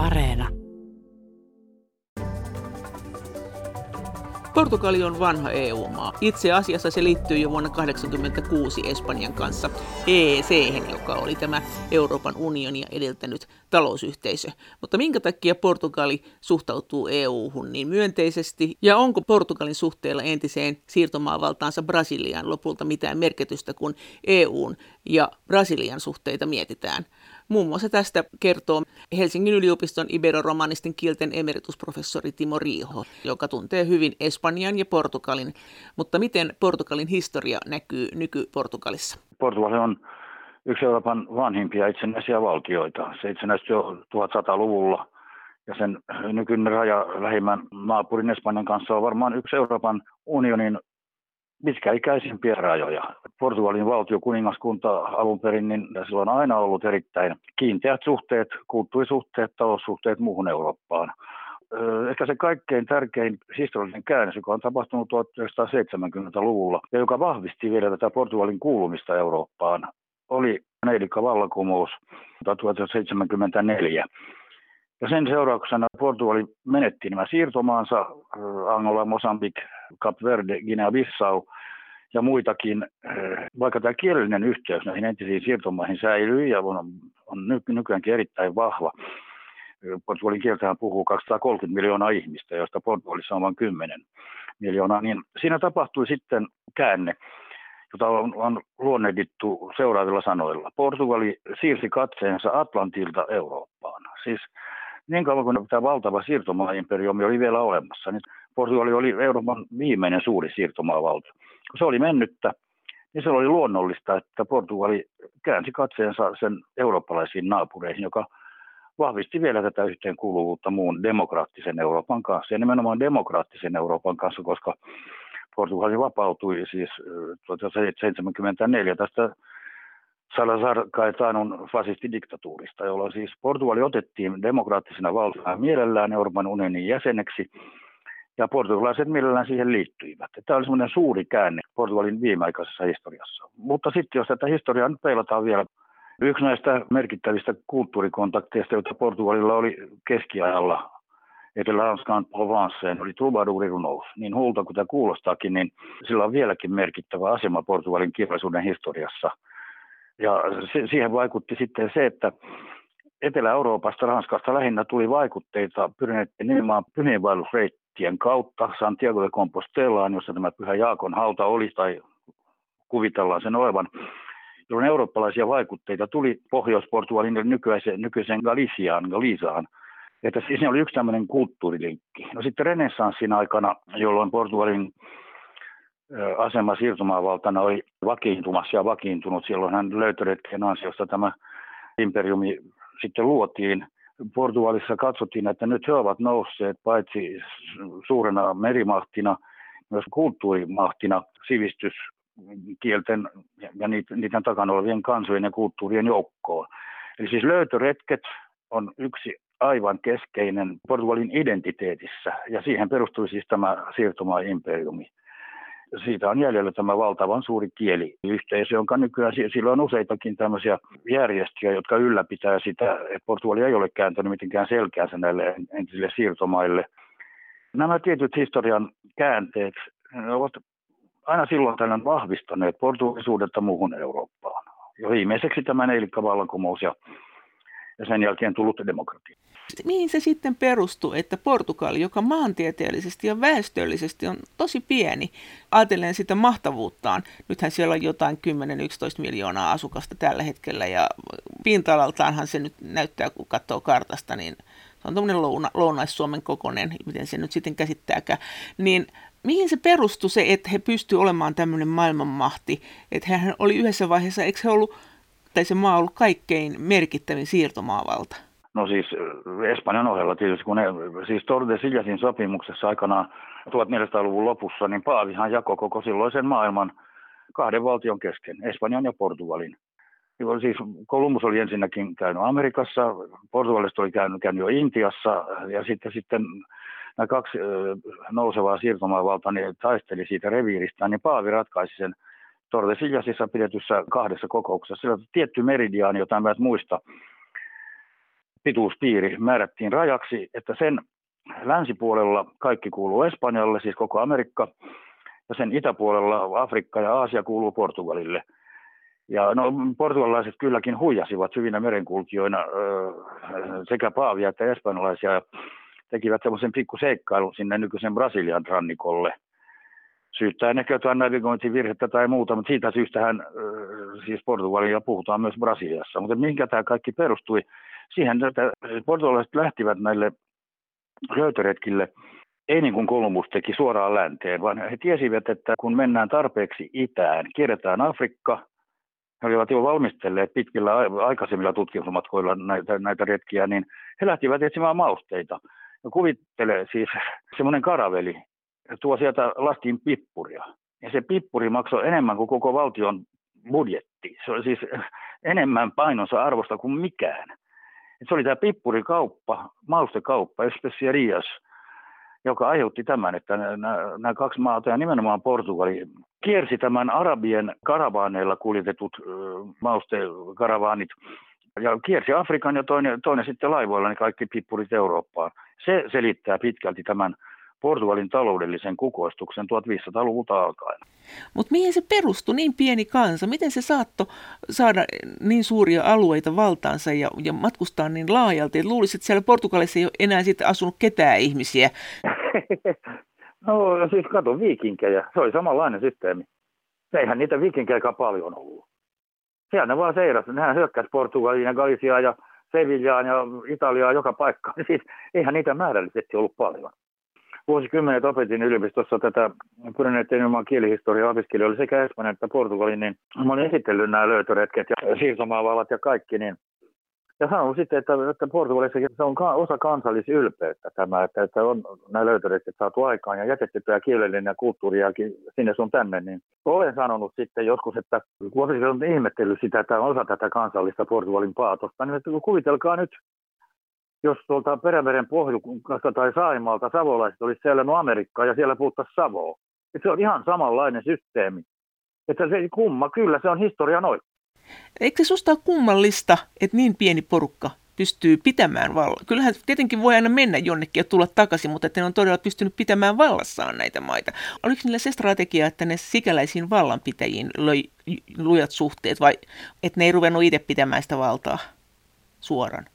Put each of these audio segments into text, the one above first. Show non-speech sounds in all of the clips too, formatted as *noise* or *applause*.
Areena. Portugali on vanha EU-maa. Itse asiassa se liittyy jo vuonna 1986 Espanjan kanssa EEC, joka oli tämä Euroopan unionia edeltänyt talousyhteisö. Mutta minkä takia Portugali suhtautuu EU-hun niin myönteisesti? Ja onko Portugalin suhteella entiseen siirtomaavaltaansa Brasiliaan lopulta mitään merkitystä, kun EUn ja Brasilian suhteita mietitään? Muun muassa tästä kertoo Helsingin yliopiston iberoromanisten kielten emeritusprofessori Timo Riiho, joka tuntee hyvin Espanjan ja Portugalin. Mutta miten Portugalin historia näkyy nyky-Portugalissa? Portugali on yksi Euroopan vanhimpia itsenäisiä valtioita. Se itsenäistyi jo 1100-luvulla ja sen nykyinen raja lähimmän naapurin Espanjan kanssa on varmaan yksi Euroopan unionin pitkäikäisimpiä rajoja. Portugalin valtiokuningaskunta alun perin, niin sillä on aina ollut erittäin kiinteät suhteet, kulttuurisuhteet, taloussuhteet muuhun Eurooppaan. Ehkä se kaikkein tärkein historiallinen käännös, joka on tapahtunut 1970-luvulla ja joka vahvisti vielä tätä Portugalin kuulumista Eurooppaan, oli Neilikka vallankumous 1974. Ja sen seurauksena Portugali menetti nämä siirtomaansa, Angola, Mosambik, Cap Verde, Guinea-Bissau ja muitakin. Vaikka tämä kielellinen yhteys näihin entisiin siirtomaihin säilyy ja on, on nykyäänkin erittäin vahva. Portugalin kieltähän puhuu 230 miljoonaa ihmistä, joista Portugalissa on vain 10 miljoonaa, niin siinä tapahtui sitten käänne, jota on, on luonnehdittu seuraavilla sanoilla. Portugali siirsi katseensa Atlantilta Eurooppaan. Siis niin kauan kuin tämä valtava siirtomaaimperiomi oli vielä olemassa, niin Portugali oli Euroopan viimeinen suuri siirtomaavaltio. Kun se oli mennyttä, niin se oli luonnollista, että Portugali käänsi katseensa sen eurooppalaisiin naapureihin, joka vahvisti vielä tätä yhteenkuuluvuutta muun demokraattisen Euroopan kanssa. Ja nimenomaan demokraattisen Euroopan kanssa, koska Portugali vapautui siis 1974 tästä Salazar Caetanon fasistidiktatuurista, jolloin siis Portugali otettiin demokraattisena valtana mielellään Euroopan unionin jäseneksi, ja portugalaiset mielellään siihen liittyivät. Tämä oli semmoinen suuri käänne Portugalin viimeaikaisessa historiassa. Mutta sitten jos tätä historiaa nyt peilataan vielä, yksi näistä merkittävistä kulttuurikontakteista, joita Portugalilla oli keskiajalla Etelä-Ranskan Provenceen, oli troubadour-runous. Niin huulta kuin tämä kuulostaakin, niin sillä on vieläkin merkittävä asema Portugalin kirjallisuuden historiassa – ja siihen vaikutti sitten se, että Etelä-Euroopasta, Ranskasta lähinnä tuli vaikutteita pyrinnettiin nimenomaan pyhiinvaellusreittien kautta Santiago de Compostelaan, jossa tämä Pyhä Jaakon hauta oli tai kuvitellaan sen olevan, jolloin eurooppalaisia vaikutteita tuli Pohjois-Portugalin nykyiseen, nykyiseen Galiciaan, Galizaan. Että siinä oli yksi tämmöinen kulttuurilinkki. No sitten renessanssin aikana, jolloin Portugalin asema siirtomaavaltana oli vakiintumassa ja vakiintunut. Silloin hän löytöretkien ansiosta tämä imperiumi sitten luotiin. Portugalissa katsottiin, että nyt he ovat nousseet paitsi suurena merimahtina, myös kulttuurimahtina sivistyskielten ja niiden takana olevien kansojen ja kulttuurien joukkoon. Eli siis löytöretket on yksi aivan keskeinen Portugalin identiteetissä, ja siihen perustui siis tämä siirtomaa-imperiumi siitä on jäljellä tämä valtavan suuri kieliyhteisö, jonka nykyään sillä on useitakin tämmöisiä järjestöjä, jotka ylläpitää sitä, että Portugali ei ole kääntänyt mitenkään selkäänsä näille entisille siirtomaille. Nämä tietyt historian käänteet ovat aina silloin tällöin vahvistaneet portugalisuudetta muuhun Eurooppaan. Jo viimeiseksi tämä neilikkavallankumous ja, ja sen jälkeen tullut demokratia mihin se sitten perustuu, että Portugali, joka maantieteellisesti ja väestöllisesti on tosi pieni, ajatellen sitä mahtavuuttaan, nythän siellä on jotain 10-11 miljoonaa asukasta tällä hetkellä ja pinta-alaltaanhan se nyt näyttää, kun katsoo kartasta, niin se on tuommoinen louna, lounais-Suomen kokoinen, miten se nyt sitten käsittääkään, niin mihin se perustui se, että he pystyivät olemaan tämmöinen maailmanmahti, että hän oli yhdessä vaiheessa, eikö he ollut, tai se maa ollut kaikkein merkittävin siirtomaavalta? No siis Espanjan ohella tietysti, kun ne, siis Tordesiljasin sopimuksessa aikanaan 1400-luvun lopussa, niin Paavihan jakoi koko silloisen maailman kahden valtion kesken, Espanjan ja Portugalin. Siis Kolumbus oli ensinnäkin käynyt Amerikassa, Portugalista oli käynyt, käynyt jo Intiassa ja sitten, sitten nämä kaksi nousevaa siirtomaavalta niin taisteli siitä reviiristään, niin Paavi ratkaisi sen Tordesillasissa pidetyssä kahdessa kokouksessa. Sillä tietty meridiaani, jota mä muista, pituuspiiri määrättiin rajaksi, että sen länsipuolella kaikki kuuluu Espanjalle, siis koko Amerikka, ja sen itäpuolella Afrikka ja Aasia kuuluu Portugalille. Ja no, portugalilaiset kylläkin huijasivat hyvinä merenkulkijoina sekä paavia että espanjalaisia ja tekivät semmoisen pikku seikkailun sinne nykyisen Brasilian rannikolle. Syyttäen ehkä jotain navigointivirhettä tai muuta, mutta siitä syystähän siis Portugalia puhutaan myös Brasiliassa. Mutta minkä tämä kaikki perustui? Siihen, että portugalaiset lähtivät näille löytöretkille ei niin kuin Kolumbus teki suoraan länteen, vaan he tiesivät, että kun mennään tarpeeksi itään, kierretään Afrikka, he olivat jo valmistelleet pitkillä aikaisemmilla tutkimusmatkoilla näitä, näitä retkiä, niin he lähtivät etsimään mausteita. Ja kuvittele siis semmoinen karaveli tuo sieltä lastiin pippuria. Ja se pippuri maksoi enemmän kuin koko valtion budjetti. Se oli siis enemmän painonsa arvosta kuin mikään. Et se oli tämä pippurikauppa, maustekauppa, Especiarias, joka aiheutti tämän, että nämä kaksi maata ja nimenomaan Portugali kiersi tämän Arabien karavaaneilla kuljetetut maustekaravaanit ja kiersi Afrikan ja toinen, toinen sitten laivoilla niin kaikki pippurit Eurooppaan. Se selittää pitkälti tämän Portugalin taloudellisen kukoistuksen 1500-luvulta alkaen. Mutta mihin se perustui niin pieni kansa? Miten se saattoi saada niin suuria alueita valtaansa ja, ja matkustaa niin laajalti? Et luulisin, että siellä Portugalissa ei ole enää sitten asunut ketään ihmisiä. *laughs* no siis kato viikinkejä. Se oli samanlainen systeemi. Eihän niitä viikinkejä paljon ollut. Siellä ne vaan seiras. Nehän hyökkäsi Portugaliin ja Galiciaan ja Sevillaan ja Italiaan joka paikkaan. *laughs* Siis eihän niitä määrällisesti ollut paljon vuosikymmenet opetin yliopistossa tätä pyrineiden ilman kielihistoriaa opiskelijoille sekä Espanjan että Portugalin, niin mä olin esitellyt nämä löytöretket ja siirtomaavallat ja kaikki, niin ja sanon sitten, että, että Portugalissakin se on osa kansallisylpeyttä tämä, että, että on nämä löytöretket saatu aikaan ja jätetty tämä kielellinen ja kulttuuriakin sinne sun tänne, niin olen sanonut sitten joskus, että kun olen ihmetellyt sitä, että on osa tätä kansallista Portugalin paatosta, niin että kuvitelkaa nyt jos tuolta Perämeren pohjukasta tai Saimaalta savolaiset olisi seurannut Amerikkaa ja siellä puhuttaisiin Savoa. Että se on ihan samanlainen systeemi. Että se kumma, kyllä se on historia noin. Eikö se susta kummallista, että niin pieni porukka pystyy pitämään vallassa? Kyllähän tietenkin voi aina mennä jonnekin ja tulla takaisin, mutta että ne on todella pystynyt pitämään vallassaan näitä maita. Oliko niillä se strategia, että ne sikäläisiin vallanpitäjiin löi lujat suhteet vai että ne ei ruvennut itse pitämään sitä valtaa suoraan?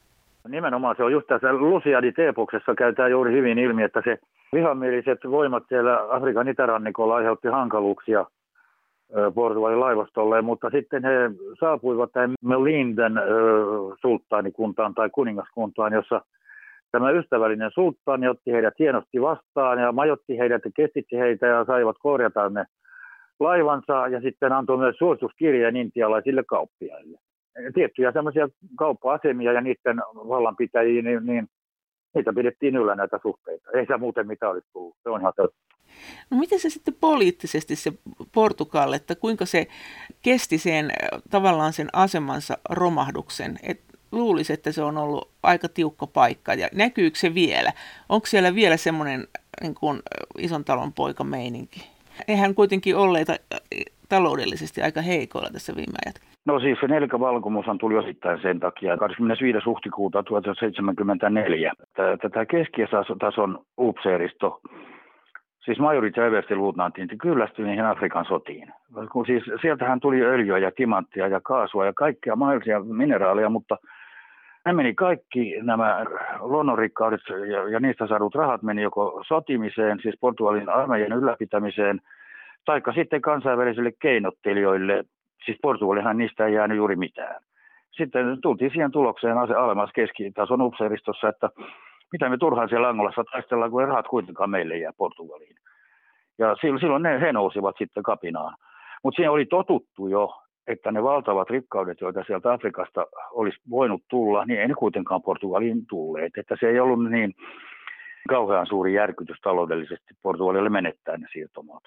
Nimenomaan se on just tässä Luciadi Teepuksessa käytää juuri hyvin ilmi, että se vihamieliset voimat siellä Afrikan itärannikolla aiheutti hankaluuksia Portugalin laivastolle, mutta sitten he saapuivat tähän Melinden sulttaanikuntaan tai kuningaskuntaan, jossa tämä ystävällinen sulttaani otti heidät hienosti vastaan ja majotti heidät ja kestitti heitä ja saivat korjata ne laivansa ja sitten antoi myös suosituskirjeen intialaisille kauppiaille tiettyjä semmoisia kauppa-asemia ja niiden vallanpitäjiä, niin, niin niitä pidettiin yllä näitä suhteita. Ei se muuten mitään olisi tullut, se on ihan totta. No miten se sitten poliittisesti se Portugal, että kuinka se kesti sen tavallaan sen asemansa romahduksen, et luulisi, että se on ollut aika tiukka paikka ja näkyykö se vielä? Onko siellä vielä semmoinen niin kuin ison talon poika meininki? Eihän kuitenkin olleita taloudellisesti aika heikoilla tässä viime ajat. No siis se nelkävalkumushan tuli osittain sen takia 25. huhtikuuta 1974. Tätä keskitason upseeristo, siis majori Träversti luutnantin, kyllästyi niihin Afrikan sotiin. Kun siis sieltähän tuli öljyä ja timanttia ja kaasua ja kaikkea mahdollisia mineraaleja, mutta ne meni kaikki nämä luonnonrikkaudet ja, ja niistä saadut rahat meni joko sotimiseen, siis Portugalin armeijan ylläpitämiseen, taikka sitten kansainvälisille keinottelijoille, Siis Portugalihan niistä ei jäänyt juuri mitään. Sitten tultiin siihen tulokseen alemmas keskitason upseeristossa, että mitä me turhaan siellä Angolassa taistellaan, kun rahat kuitenkaan meille jää Portugaliin. Ja silloin ne, he nousivat sitten kapinaan. Mutta siihen oli totuttu jo, että ne valtavat rikkaudet, joita sieltä Afrikasta olisi voinut tulla, niin ei ne kuitenkaan Portugaliin tulleet. Että se ei ollut niin kauhean suuri järkytys taloudellisesti Portugalille menettää ne siirtomaat.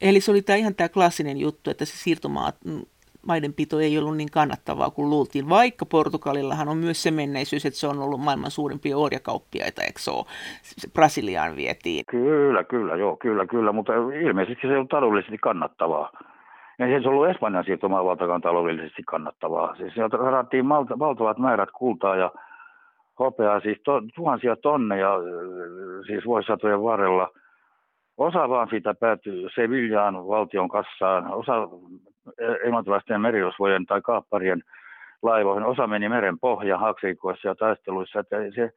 Eli se oli tämä ihan tämä klassinen juttu, että se siirtomaat mm, maidenpito ei ollut niin kannattavaa kuin luultiin, vaikka Portugalillahan on myös se menneisyys, että se on ollut maailman suurimpia orjakauppiaita, eikö se ole? Brasiliaan vietiin. Kyllä, kyllä, joo, kyllä, kyllä, mutta ilmeisesti se on taloudellisesti kannattavaa. Ei se ollut Espanjan siirtomaavaltakaan taloudellisesti kannattavaa. Siis sieltä sarattiin valtavat määrät kultaa ja hopeaa, siis to, tuhansia tonneja siis vuosisatojen varrella. Osa vaan siitä päätyy Sevillaan valtion kassaan, osa englantilaisten merirosvojen tai kaapparien laivoihin, osa meni meren pohjaan haaksirikoissa ja taisteluissa. Että se,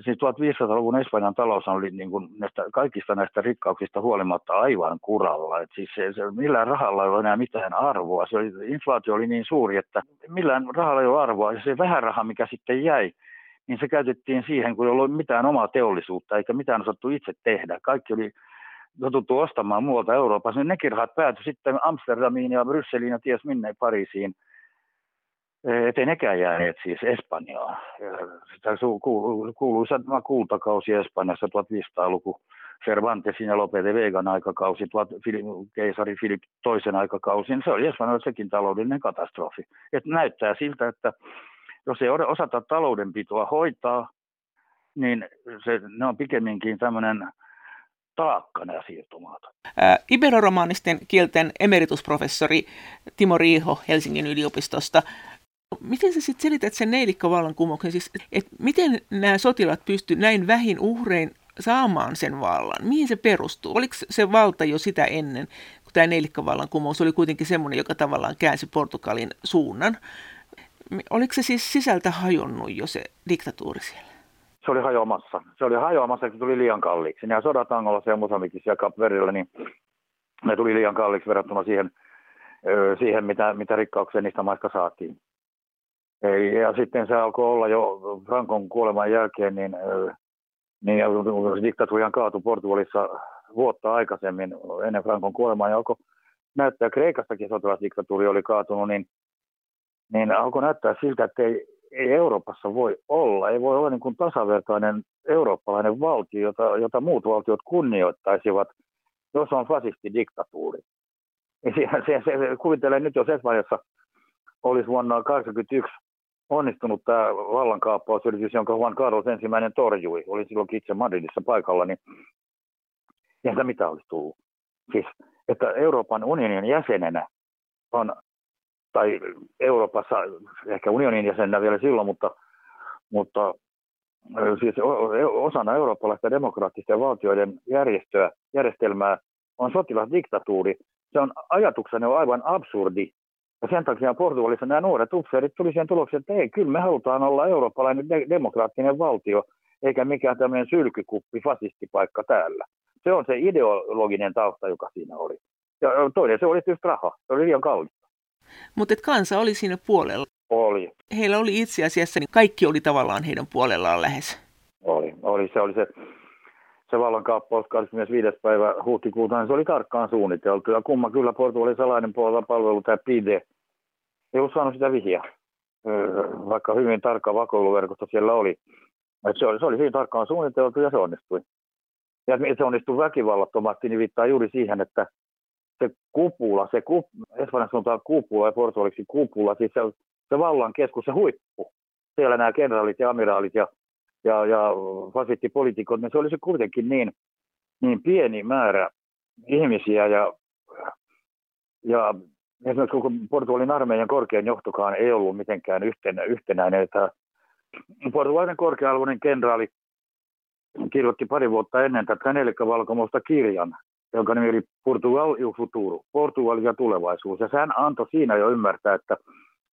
siis 1500-luvun Espanjan talous oli niin kuin näistä, kaikista näistä rikkauksista huolimatta aivan kuralla. Et siis se, se, millään rahalla ei ole enää mitään arvoa. Se oli, inflaatio oli niin suuri, että millään rahalla ei ole arvoa. Ja se vähän raha, mikä sitten jäi, niin se käytettiin siihen, kun ei ollut mitään omaa teollisuutta eikä mitään osattu itse tehdä. Kaikki oli totuttu ostamaan muualta Euroopassa. Nekin rahat päätyi sitten Amsterdamiin ja Brysseliin ja ties minne Pariisiin – ettei nekään jääneet siis Espanjaan. Sitä kuuluisa tämä kultakausi Espanjassa 1500-luku, Cervantesin ja Lope de Vegan aikakausi, keisari Filip toisen aikakausi, niin se oli Espanjalle sekin taloudellinen katastrofi. Et näyttää siltä, että jos ei osata taloudenpitoa hoitaa, niin se, ne on pikemminkin tämmöinen taakka nämä siirtomaat. Iberoromaanisten kielten emeritusprofessori Timo Riiho Helsingin yliopistosta Miten sä sitten selität sen neilikkovallankumouksen? Siis, että miten nämä sotilaat pystyivät näin vähin uhrein saamaan sen vallan? Mihin se perustuu? Oliko se valta jo sitä ennen, kun tämä neilikkovallankumous oli kuitenkin semmoinen, joka tavallaan käänsi Portugalin suunnan? Oliko se siis sisältä hajonnut jo se diktatuuri siellä? Se oli hajoamassa. Se oli hajoamassa, kun tuli liian kalliiksi. Nämä sodat Angolassa ja Mosambikissa ja Kapverillä, niin ne tuli liian kalliiksi verrattuna siihen, siihen mitä, mitä rikkauksia niistä maista saatiin. Ja sitten se alkoi olla jo Frankon kuoleman jälkeen, niin, niin diktatuurihan kaatui Portugalissa vuotta aikaisemmin ennen Frankon kuolemaa ja alkoi näyttää, Kreikastakin sotilasdiktatuuri oli kaatunut, niin, niin alkoi näyttää siltä, että ei, ei Euroopassa voi olla, ei voi olla niin kuin tasavertainen eurooppalainen valtio, jota, jota muut valtiot kunnioittaisivat, jos on fasistidiktatuuri. Se, kuvittelen nyt, jos Espanjassa olisi vuonna 1981 onnistunut tämä vallankaappausyritys, jonka Juan Carlos ensimmäinen torjui, oli silloin itse Madridissa paikalla, niin sitä mitä olisi tullut. Siis, että Euroopan unionin jäsenenä on, tai Euroopassa ehkä unionin jäsenenä vielä silloin, mutta, mutta siis osana eurooppalaista demokraattisten valtioiden järjestöä, järjestelmää on sotilasdiktatuuri. Se on ajatuksena aivan absurdi ja sen takia Portugalissa nämä nuoret upseerit tuli siihen tulokseen, että ei, kyllä me halutaan olla eurooppalainen de- demokraattinen valtio, eikä mikään tämmöinen sylkykuppi, fasistipaikka täällä. Se on se ideologinen tausta, joka siinä oli. Ja toinen se oli tietysti raha, se oli liian kallista. Mutta kansa oli siinä puolella. Oli. Heillä oli itse asiassa, niin kaikki oli tavallaan heidän puolellaan lähes. Oli, oli. Se oli se se vallankaappaus 25. päivä huhtikuuta, niin se oli tarkkaan suunniteltu. Ja kumma kyllä Portugalin salainen puolella palvelu, tämä PIDE, ei ollut saanut sitä vihjaa, vaikka hyvin tarkka vakoiluverkosto siellä oli. se, oli. se oli hyvin tarkkaan suunniteltu ja se onnistui. Ja se onnistui väkivallattomasti, niin viittaa juuri siihen, että se kupula, se kup, Espanjassa sanotaan kupula ja portugaliksi kupula, siis se, se vallan keskus, se huippu. Siellä nämä kenraalit ja amiraalit ja ja, ja fasittipoliitikot, niin se olisi kuitenkin niin, niin pieni määrä ihmisiä ja, ja esimerkiksi koko Portugalin armeijan korkean johtokaan ei ollut mitenkään yhtenä, yhtenäinen. Että Portugalin korkealuinen kenraali kirjoitti pari vuotta ennen tätä nelikkavalkomosta kirjan, jonka nimi oli Portugal y futuro, Portugal ja tulevaisuus. Ja hän antoi siinä jo ymmärtää, että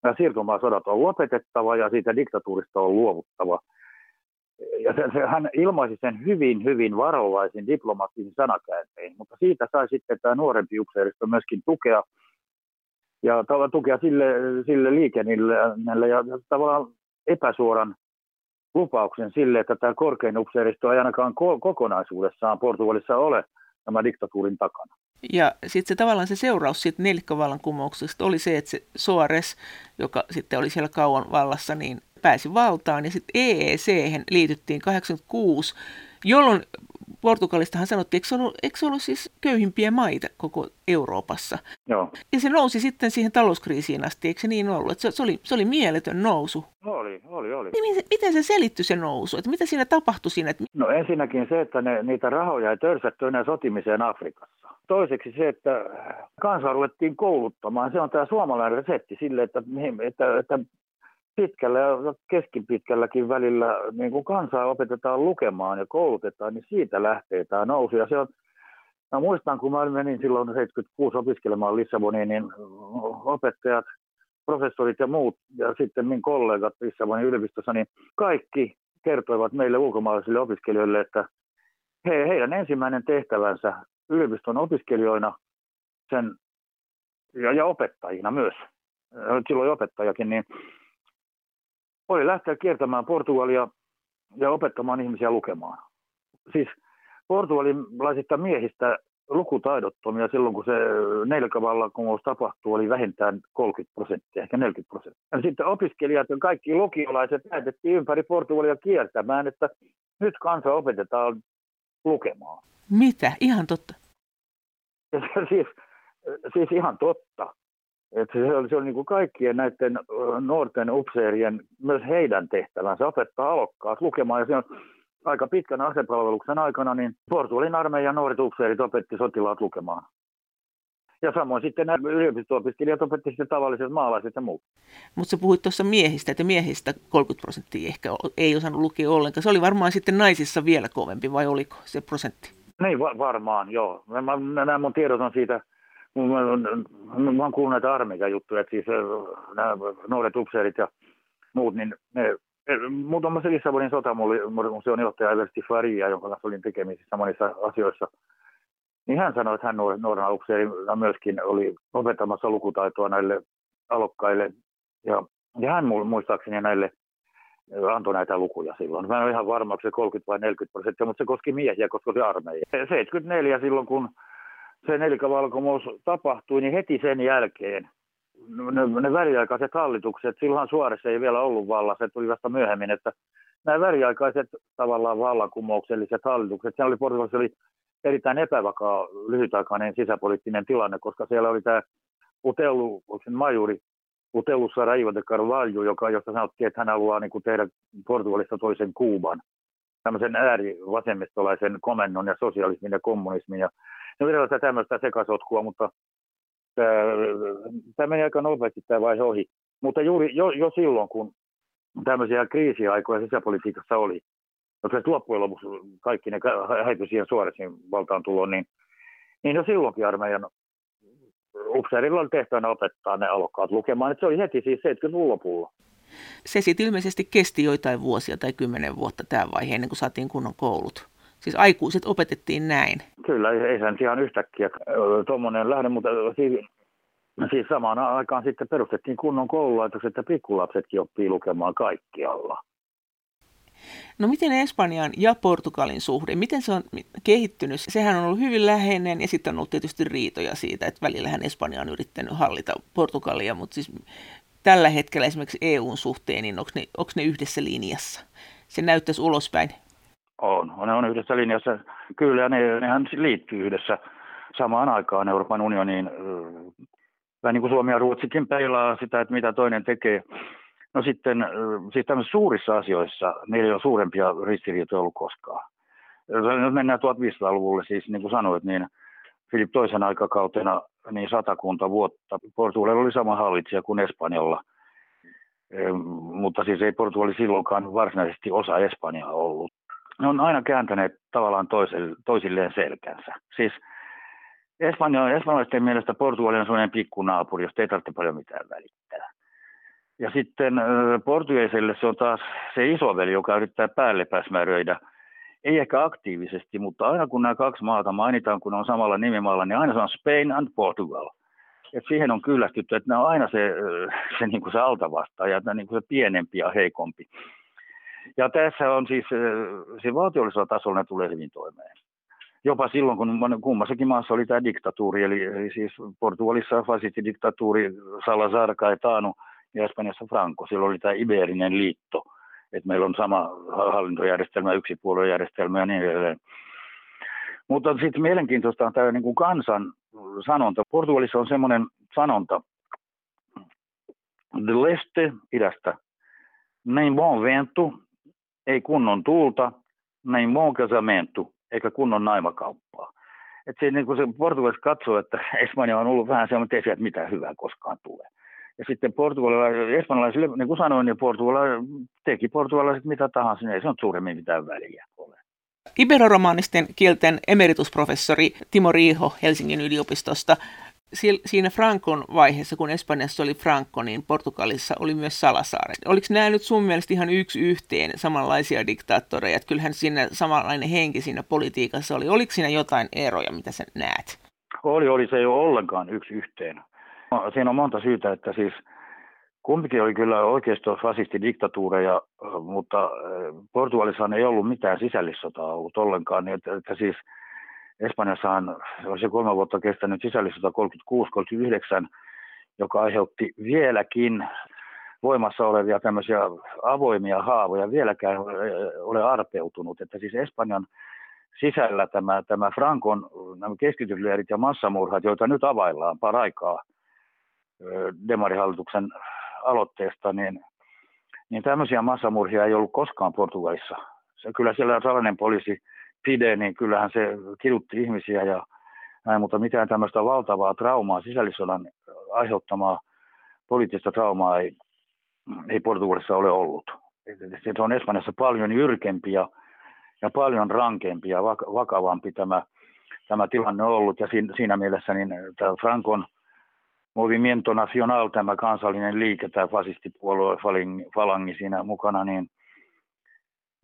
nämä siirtomaasodat on lopetettava ja siitä diktatuurista on luovuttava ja se, se, hän ilmaisi sen hyvin, hyvin varovaisin diplomaattisen sanakääntein, mutta siitä sai sitten tämä nuorempi upseeristo myöskin tukea ja tukea sille, sille liikennille ja tavallaan epäsuoran lupauksen sille, että tämä korkein upseeristo ei ainakaan ko- kokonaisuudessaan Portugalissa ole tämä diktatuurin takana. Ja sitten se tavallaan se seuraus siitä nelikkovallankumouksesta oli se, että se Soares, joka sitten oli siellä kauan vallassa, niin pääsi valtaan ja sitten EEC liityttiin 86, jolloin Portugalistahan sanottiin, eikö se ollut, eikö se ollut siis köyhimpiä maita koko Euroopassa? Joo. Ja se nousi sitten siihen talouskriisiin asti, eikö se niin ollut? Että se, se, oli, se oli mieletön nousu. Oli, oli, oli. Niin, miten se selittyi se nousu? Että mitä siinä tapahtui siinä? Että... No ensinnäkin se, että ne, niitä rahoja ei törsätty enää sotimiseen Afrikassa. Toiseksi se, että kansaa ruvettiin kouluttamaan. Se on tämä suomalainen resepti sille, että, että, että pitkällä ja keskipitkälläkin välillä niin kun kansaa opetetaan lukemaan ja koulutetaan, niin siitä lähtee tämä nousu. Ja se on, mä muistan, kun mä menin silloin 76 opiskelemaan Lissaboniin, niin opettajat, professorit ja muut ja sitten min kollegat Lissabonin yliopistossa, niin kaikki kertoivat meille ulkomaalaisille opiskelijoille, että he, heidän ensimmäinen tehtävänsä yliopiston opiskelijoina sen, ja, ja opettajina myös, silloin opettajakin, niin oli lähteä kiertämään Portugalia ja opettamaan ihmisiä lukemaan. Siis portugalilaisista miehistä lukutaidottomia silloin, kun se neljäkavallankumous tapahtui, oli vähintään 30 prosenttia, ehkä 40 prosenttia. Ja sitten opiskelijat ja kaikki lukiolaiset lähetettiin ympäri Portugalia kiertämään, että nyt kansa opetetaan lukemaan. Mitä? Ihan totta? Ja *laughs* siis, siis ihan totta. Että se oli, se oli niin kuin kaikkien näiden nuorten upseerien, myös heidän tehtävänsä opettaa alokkaat lukemaan. Ja se on aika pitkän asepalveluksen aikana, niin Portugalin armeijan nuoret upseerit opetti sotilaat lukemaan. Ja samoin sitten nämä yliopisto-opiskelijat opetti sitten tavalliset maalaiset ja muut. Mutta sä puhuit tuossa miehistä, että miehistä 30 prosenttia ehkä ei osannut lukea ollenkaan. Se oli varmaan sitten naisissa vielä kovempi, vai oliko se prosentti? Niin, va- varmaan, joo. Mä, mä, nämä mun tiedot on siitä, mä, mä, mä oon kuullut näitä armeijan juttuja, että siis nämä nuoret upseerit ja muut, niin ne Muutama Lissabonin sotamuseon johtaja Eversti Faria, jonka kanssa olin tekemisissä monissa asioissa, niin hän sanoi, että hän nuorena upseerina myöskin oli opettamassa lukutaitoa näille alokkaille. Ja, ja hän muistaakseni näille antoi näitä lukuja silloin. Mä en ole ihan varma, onko se 30 vai 40 prosenttia, mutta se koski miehiä, koska se armeija. 74 silloin, kun se nelikavalkomous tapahtui, niin heti sen jälkeen ne, ne väliaikaiset hallitukset, silloin Suoressa ei vielä ollut vallassa, se tuli vasta myöhemmin, että nämä väliaikaiset tavallaan vallankumoukselliset hallitukset, siellä oli Portugalissa oli erittäin epävakaa lyhytaikainen sisäpoliittinen tilanne, koska siellä oli tämä Utellu, majuri, Utellu Saraiva de Carvalho, joka, josta sanottiin, että hän haluaa niin kuin tehdä Portugalista toisen Kuuban, tämmöisen äärivasemmistolaisen komennon ja sosialismin ja kommunismin. Ja, ne on tämmöistä sekasotkua, mutta tämä meni aika nopeasti tämä vaihe ohi. Mutta juuri jo, jo silloin, kun tämmöisiä kriisiaikoja sisäpolitiikassa oli, koska loppujen lopuksi kaikki ne häipyi siihen suorasiin valtaan tuloon, niin, niin jo silloinkin armeijan upseerilla oli tehtävänä opettaa ne alokkaat lukemaan. Että se oli heti siis 70-luvun lopulla. Se sitten ilmeisesti kesti joitain vuosia tai kymmenen vuotta tämä vaihe ennen kuin saatiin kunnon koulut. Siis aikuiset opetettiin näin. Kyllä, ei se ihan yhtäkkiä tuommoinen lähde, mutta siis, siis samaan aikaan sitten perustettiin kunnon koululaitokset, että pikkulapsetkin oppii lukemaan kaikkialla. No miten Espanjan ja Portugalin suhde, miten se on kehittynyt? Sehän on ollut hyvin läheinen ja sitten on ollut tietysti riitoja siitä, että välillähän Espanja on yrittänyt hallita Portugalia, mutta siis tällä hetkellä esimerkiksi EUn suhteen, niin onko ne, onko ne yhdessä linjassa? Se näyttäisi ulospäin on, ne on yhdessä linjassa. Kyllä, ne, nehän liittyy yhdessä samaan aikaan Euroopan unioniin. Vähän niin kuin Suomi ja Ruotsikin peilaa sitä, että mitä toinen tekee. No sitten, siis tämmöisissä suurissa asioissa meillä ei ole suurempia ristiriitoja ollut koskaan. Jos mennään 1500-luvulle, siis niin kuin sanoit, niin Filip toisen aikakautena niin satakunta vuotta. Portugalilla oli sama hallitsija kuin Espanjalla. Mutta siis ei Portugali silloinkaan varsinaisesti osa Espanjaa ollut ne on aina kääntäneet tavallaan toiselle, toisilleen selkänsä. Siis Espanja, espanjalaisten mielestä Portugali on sellainen pikkunaapuri, josta ei tarvitse paljon mitään välittää. Ja sitten portugeiselle se on taas se isoveli, joka yrittää päälle pääsmäröidä. Ei ehkä aktiivisesti, mutta aina kun nämä kaksi maata mainitaan, kun on samalla nimimaalla, niin aina se on Spain and Portugal. Et siihen on kyllästytty, että ne on aina se, se, niin kuin se altavastaaja, niin kuin se pienempi ja heikompi. Ja tässä on siis, se valtiollisella tasolla ne tulee hyvin toimeen. Jopa silloin, kun kummassakin maassa oli tämä diktatuuri, eli, eli siis Portugalissa fasistidiktatuuri Salazar Caetano ja Espanjassa Franco, silloin oli tämä Iberinen liitto, että meillä on sama hallintojärjestelmä, yksipuoluejärjestelmä ja niin edelleen. Mutta sitten mielenkiintoista on tämä niin kuin kansan sanonta. Portugalissa on semmoinen sanonta, de leste idästä, nem bon vento, ei kunnon tuulta, näin muun casamento, eikä kunnon naimakauppaa. Et se, niin kuin se Portugalissa katsoo, että Espanja on ollut vähän sellainen, että ei mitään hyvää koskaan tule. Ja sitten espanjalaisille, niin kuin sanoin, niin portugalilaiset, teki portugalilaiset mitä tahansa, niin ei se on suuremmin mitään väliä ole. Iberoromaanisten kielten emeritusprofessori Timo Riiho Helsingin yliopistosta siinä Frankon vaiheessa, kun Espanjassa oli Franco, niin Portugalissa oli myös Salasaaret. Oliko nämä nyt sun mielestä ihan yksi yhteen samanlaisia diktaattoreja? Että kyllähän siinä samanlainen henki siinä politiikassa oli. Oliko siinä jotain eroja, mitä sä näet? Oli, oli. Se ei ole ollenkaan yksi yhteen. Siinä on monta syytä, että siis kumpikin oli kyllä oikeisto fasistidiktatuureja, mutta Portugalissa ei ollut mitään sisällissotaa ollut ollenkaan. Niin että, että siis – Espanjassahan on se kolme vuotta kestänyt sisällissota 36-39, joka aiheutti vieläkin voimassa olevia tämmöisiä avoimia haavoja, vieläkään ole arpeutunut. Että siis Espanjan sisällä tämä, tämä Frankon nämä keskitysleirit ja massamurhat, joita nyt availlaan paraikaa demarihallituksen aloitteesta, niin, niin tämmöisiä massamurhia ei ollut koskaan Portugalissa. Se, kyllä siellä salainen poliisi pide, niin kyllähän se kidutti ihmisiä ja näin, mutta mitään tämmöistä valtavaa traumaa, sisällissodan aiheuttamaa poliittista traumaa ei, ei Portugalissa ole ollut. Se on Espanjassa paljon jyrkempi ja, ja paljon rankempi ja vakavampi tämä, tämä tilanne on ollut. Ja siinä, siinä mielessä niin tämä Frankon Movimiento Nacional, tämä kansallinen liike, tämä fasistipuolue Falangi siinä mukana, niin,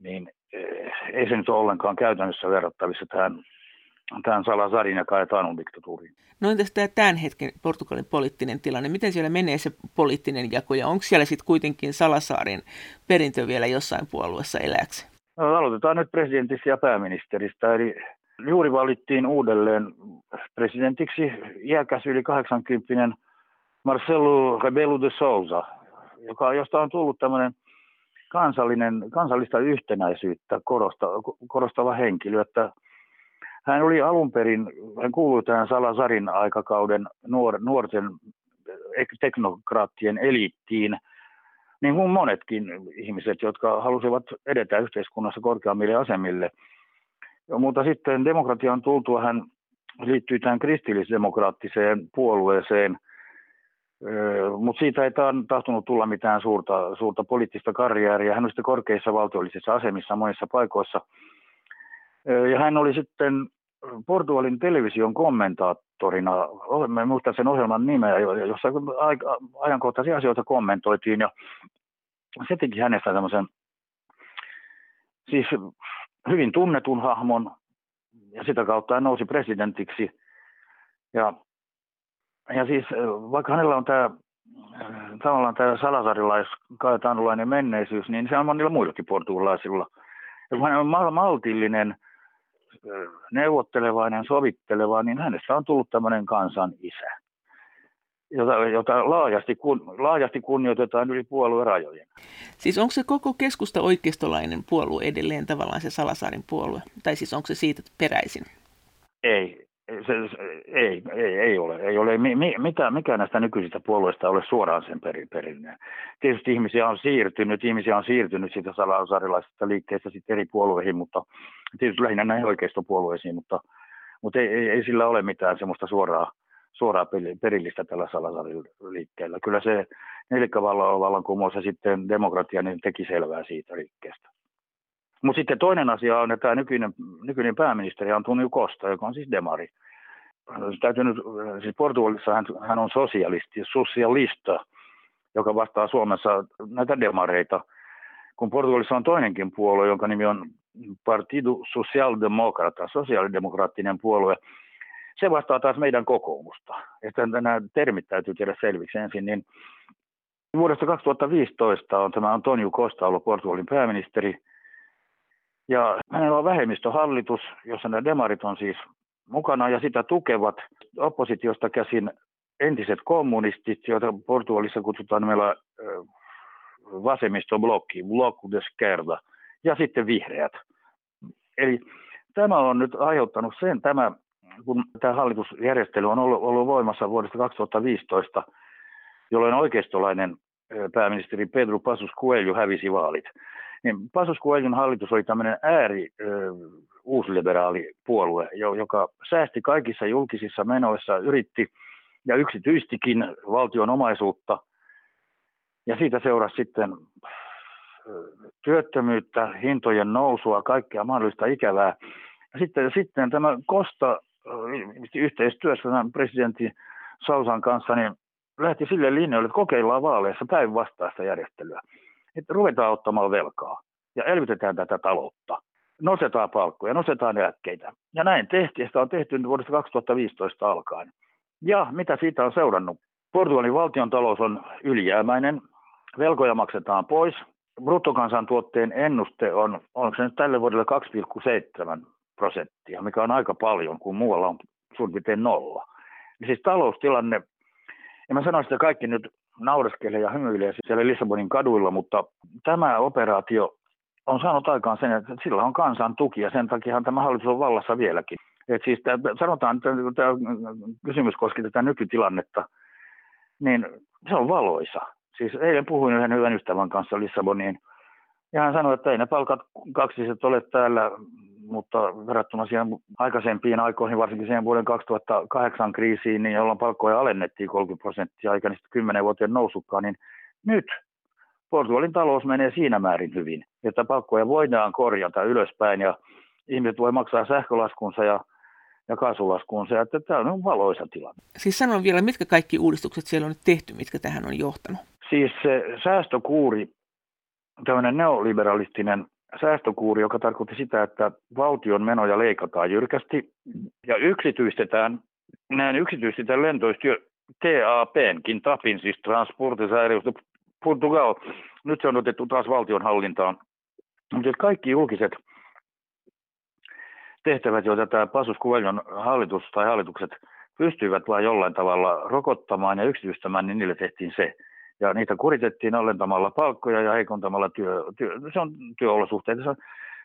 niin Eh, ei se nyt ole ollenkaan käytännössä verrattavissa tähän, tähän Salazarin ja Caetanun diktatuuriin. No entäs tämä tämän hetken Portugalin poliittinen tilanne? Miten siellä menee se poliittinen jako ja onko siellä sitten kuitenkin Salasaarin perintö vielä jossain puolueessa eläksi? No, aloitetaan nyt presidentistä ja pääministeristä. Eli juuri valittiin uudelleen presidentiksi iäkäs yli 80 Marcelo Rebelo de Souza, joka, josta on tullut tämmöinen kansallinen, kansallista yhtenäisyyttä korostava, korostava henkilö, että hän oli alun perin, hän kuului tähän Salazarin aikakauden nuor, nuorten teknokraattien eliittiin, niin kuin monetkin ihmiset, jotka halusivat edetä yhteiskunnassa korkeammille asemille. Mutta sitten demokratian tultua hän liittyi tähän kristillisdemokraattiseen puolueeseen – mutta siitä ei tahtonut tulla mitään suurta, suurta poliittista karjääriä. Hän oli sitten korkeissa valtiollisissa asemissa monissa paikoissa. Ja hän oli sitten Portugalin television kommentaattorina, mä muistan sen ohjelman nimeä, jossa ajankohtaisia asioita kommentoitiin. Ja se teki hänestä tämmöisen siis hyvin tunnetun hahmon, ja sitä kautta hän nousi presidentiksi. Ja ja siis vaikka hänellä on tämä tavallaan tämä salasarilais kaetanulainen menneisyys, niin se on monilla muillakin portugalaisilla. Ja kun hän on maltillinen, neuvottelevainen, sovitteleva, niin hänestä on tullut tämmöinen kansan isä, jota, jota laajasti, kun, laajasti kunnioitetaan yli puolueen rajojen. Siis onko se koko keskusta oikeistolainen puolue edelleen tavallaan se Salasaarin puolue? Tai siis onko se siitä peräisin? Ei, se, se, ei, ei, ei ole. Ei ole mi, mi, mitä, mikään näistä nykyisistä puolueista ole suoraan sen perin, perinne. Tietysti ihmisiä on siirtynyt, ihmisiä on siirtynyt siitä salasarilaisesta liikkeestä sitten eri puolueihin, mutta tietysti lähinnä näihin oikeistopuolueisiin, mutta, mutta ei, ei, ei, sillä ole mitään semmoista suoraa, suoraa perillistä tällä salasariliikkeellä. Kyllä se nelikkävallankumous ja sitten demokratia niin teki selvää siitä liikkeestä. Mutta sitten toinen asia on, että tämä nykyinen, nykyinen pääministeri Antonio Costa, joka on siis demari. Täytyy nyt, siis Portugalissa hän, hän on sosialisti, sosialista, joka vastaa Suomessa näitä demareita. Kun Portugalissa on toinenkin puolue, jonka nimi on Partido Socialdemocrata, sosiaalidemokraattinen puolue, se vastaa taas meidän kokoomusta. Että nämä termit täytyy tehdä selviksi ensin. Niin vuodesta 2015 on tämä Antonio Costa ollut Portugalin pääministeri – ja hänellä on vähemmistöhallitus, jossa nämä demarit on siis mukana ja sitä tukevat oppositiosta käsin entiset kommunistit, joita Portugalissa kutsutaan meillä vasemmistoblokki, Bloc de Esquerda, ja sitten vihreät. Eli tämä on nyt aiheuttanut sen, tämä, kun tämä hallitusjärjestely on ollut, ollut voimassa vuodesta 2015, jolloin oikeistolainen pääministeri Pedro Passos Coelho hävisi vaalit niin Passos Coelhon hallitus oli tämmöinen ääri ö, uusliberaali puolue, joka säästi kaikissa julkisissa menoissa, yritti ja yksityistikin valtion omaisuutta Ja siitä seurasi sitten työttömyyttä, hintojen nousua, kaikkea mahdollista ikävää. Ja sitten, sitten tämä Kosta yhteistyössä tämän presidentti Sausan kanssa niin lähti sille linjalle, että kokeillaan vaaleissa päinvastaista järjestelyä. Että ruvetaan ottamaan velkaa ja elvytetään tätä taloutta. Nostetaan palkkoja, nostetaan eläkkeitä. Ja näin tehtiin. Sitä on tehty vuodesta 2015 alkaen. Ja mitä siitä on seurannut? Portugalin valtion talous on ylijäämäinen, velkoja maksetaan pois, bruttokansantuotteen ennuste on, onko se nyt tälle vuodelle 2,7 prosenttia, mikä on aika paljon, kun muualla on suurin piirtein nolla. Ja siis taloustilanne, ja mä sanoin sitä kaikki nyt naureskelee ja hymyilee siellä Lissabonin kaduilla, mutta tämä operaatio on saanut aikaan sen, että sillä on kansan tuki ja sen takia tämä hallitus on vallassa vieläkin. Et siis tämä, sanotaan, että tämä kysymys koski tätä nykytilannetta, niin se on valoisa. Siis eilen puhuin yhden hyvän ystävän kanssa Lissaboniin, ja hän sanoi, että ei ne palkat kaksiset ole täällä, mutta verrattuna siihen aikaisempiin aikoihin, varsinkin siihen vuoden 2008 kriisiin, niin jolloin palkkoja alennettiin 30 prosenttia, eikä niistä 10 vuoteen noussutkaan, niin nyt Portugalin talous menee siinä määrin hyvin, että palkkoja voidaan korjata ylöspäin ja ihmiset voi maksaa sähkölaskunsa ja ja kaasulaskuunsa, että tämä on valoisa tilanne. Siis sanon vielä, mitkä kaikki uudistukset siellä on nyt tehty, mitkä tähän on johtanut? Siis se säästökuuri, tämmöinen neoliberalistinen säästökuuri, joka tarkoitti sitä, että valtion menoja leikataan jyrkästi ja yksityistetään, näin yksityistetään lentoyhtiö TAPnkin, TAPin, siis Transportes Aéreos de Portugal. Nyt se on otettu taas valtion hallintaan. Mutta kaikki julkiset tehtävät, joita tämä Pasus Kuveljon hallitus tai hallitukset pystyivät vain jollain tavalla rokottamaan ja yksityistämään, niin niille tehtiin se. Ja niitä kuritettiin alentamalla palkkoja ja heikontamalla työ, työ, se on työolosuhteita. Se on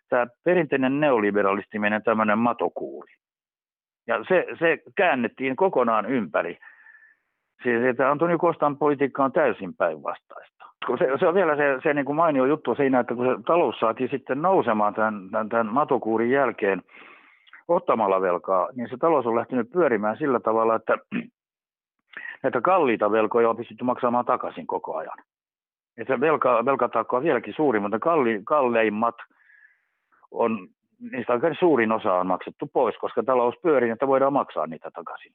tämä perinteinen neoliberalistiminen tämmöinen matokuuri. Ja se, se käännettiin kokonaan ympäri. Siis että Antoni Kostan politiikka on täysin päinvastaista. Se, se on vielä se, se niin kuin mainio juttu siinä, että kun se talous saatiin sitten nousemaan tämän, tämän, tämän matokuurin jälkeen ottamalla velkaa, niin se talous on lähtenyt pyörimään sillä tavalla, että näitä kalliita velkoja on pystytty maksamaan takaisin koko ajan. Että velka, velkataakka on vieläkin suuri, mutta kalli, kalleimmat on, niistä on suurin osa on maksettu pois, koska talous pyörii, että voidaan maksaa niitä takaisin.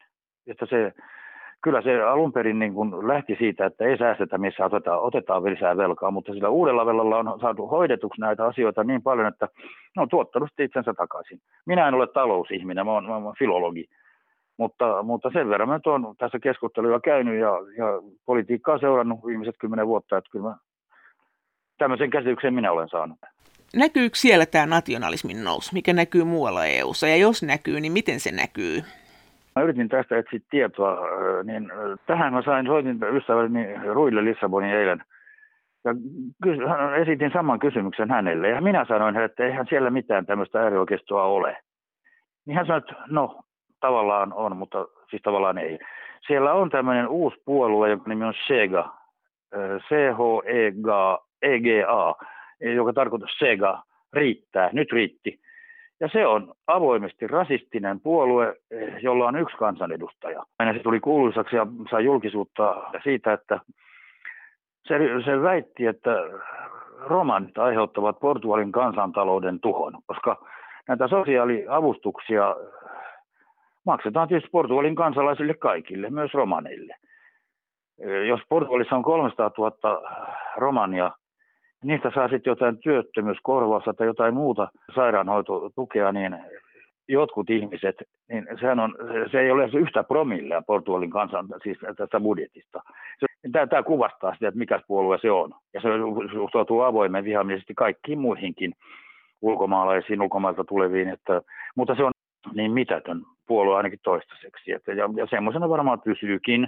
Että se, kyllä se alun perin niin kuin lähti siitä, että ei säästetä missä otetaan, otetaan lisää velkaa, mutta sillä uudella velalla on saatu hoidetuksi näitä asioita niin paljon, että ne on tuottanut itsensä takaisin. Minä en ole talousihminen, mä oon, mä oon filologi, mutta, mutta sen verran mä olen tässä keskustelua käynyt ja, ja politiikkaa seurannut viimeiset kymmenen vuotta, että kyllä mä tämmöisen käsityksen minä olen saanut. Näkyykö siellä tämä nationalismin nousu, mikä näkyy muualla EU-ssa, ja jos näkyy, niin miten se näkyy? Mä yritin tästä etsiä tietoa, niin tähän mä sain, soitin ystäväni Ruille Lissabonin eilen, ja esitin saman kysymyksen hänelle, ja minä sanoin, että eihän siellä mitään tämmöistä äärioikeistoa ole. Niin hän sanoi, että no, tavallaan on, mutta siis tavallaan ei. Siellä on tämmöinen uusi puolue, jonka nimi on SEGA, C-H-E-G-A, e joka tarkoittaa SEGA, riittää, nyt riitti. Ja se on avoimesti rasistinen puolue, jolla on yksi kansanedustaja. Ja se tuli kuuluisaksi ja sai julkisuutta siitä, että se, se väitti, että romanit aiheuttavat Portugalin kansantalouden tuhon, koska näitä sosiaaliavustuksia maksetaan tietysti Portugalin kansalaisille kaikille, myös romaneille. Jos Portugalissa on 300 000 romania, niistä saa sitten jotain työttömyyskorvausta tai jotain muuta sairaanhoitotukea, niin jotkut ihmiset, niin sehän on, se ei ole yhtä promillea Portugalin kansan, siis tästä budjetista. Tämä, tämä kuvastaa sitä, että mikä puolue se on. Ja se suhtautuu avoimen vihamielisesti kaikkiin muihinkin ulkomaalaisiin, ulkomailta tuleviin. Että, mutta se on niin mitätön puolue ainakin toistaiseksi. Että, ja, ja semmoisena varmaan pysyykin,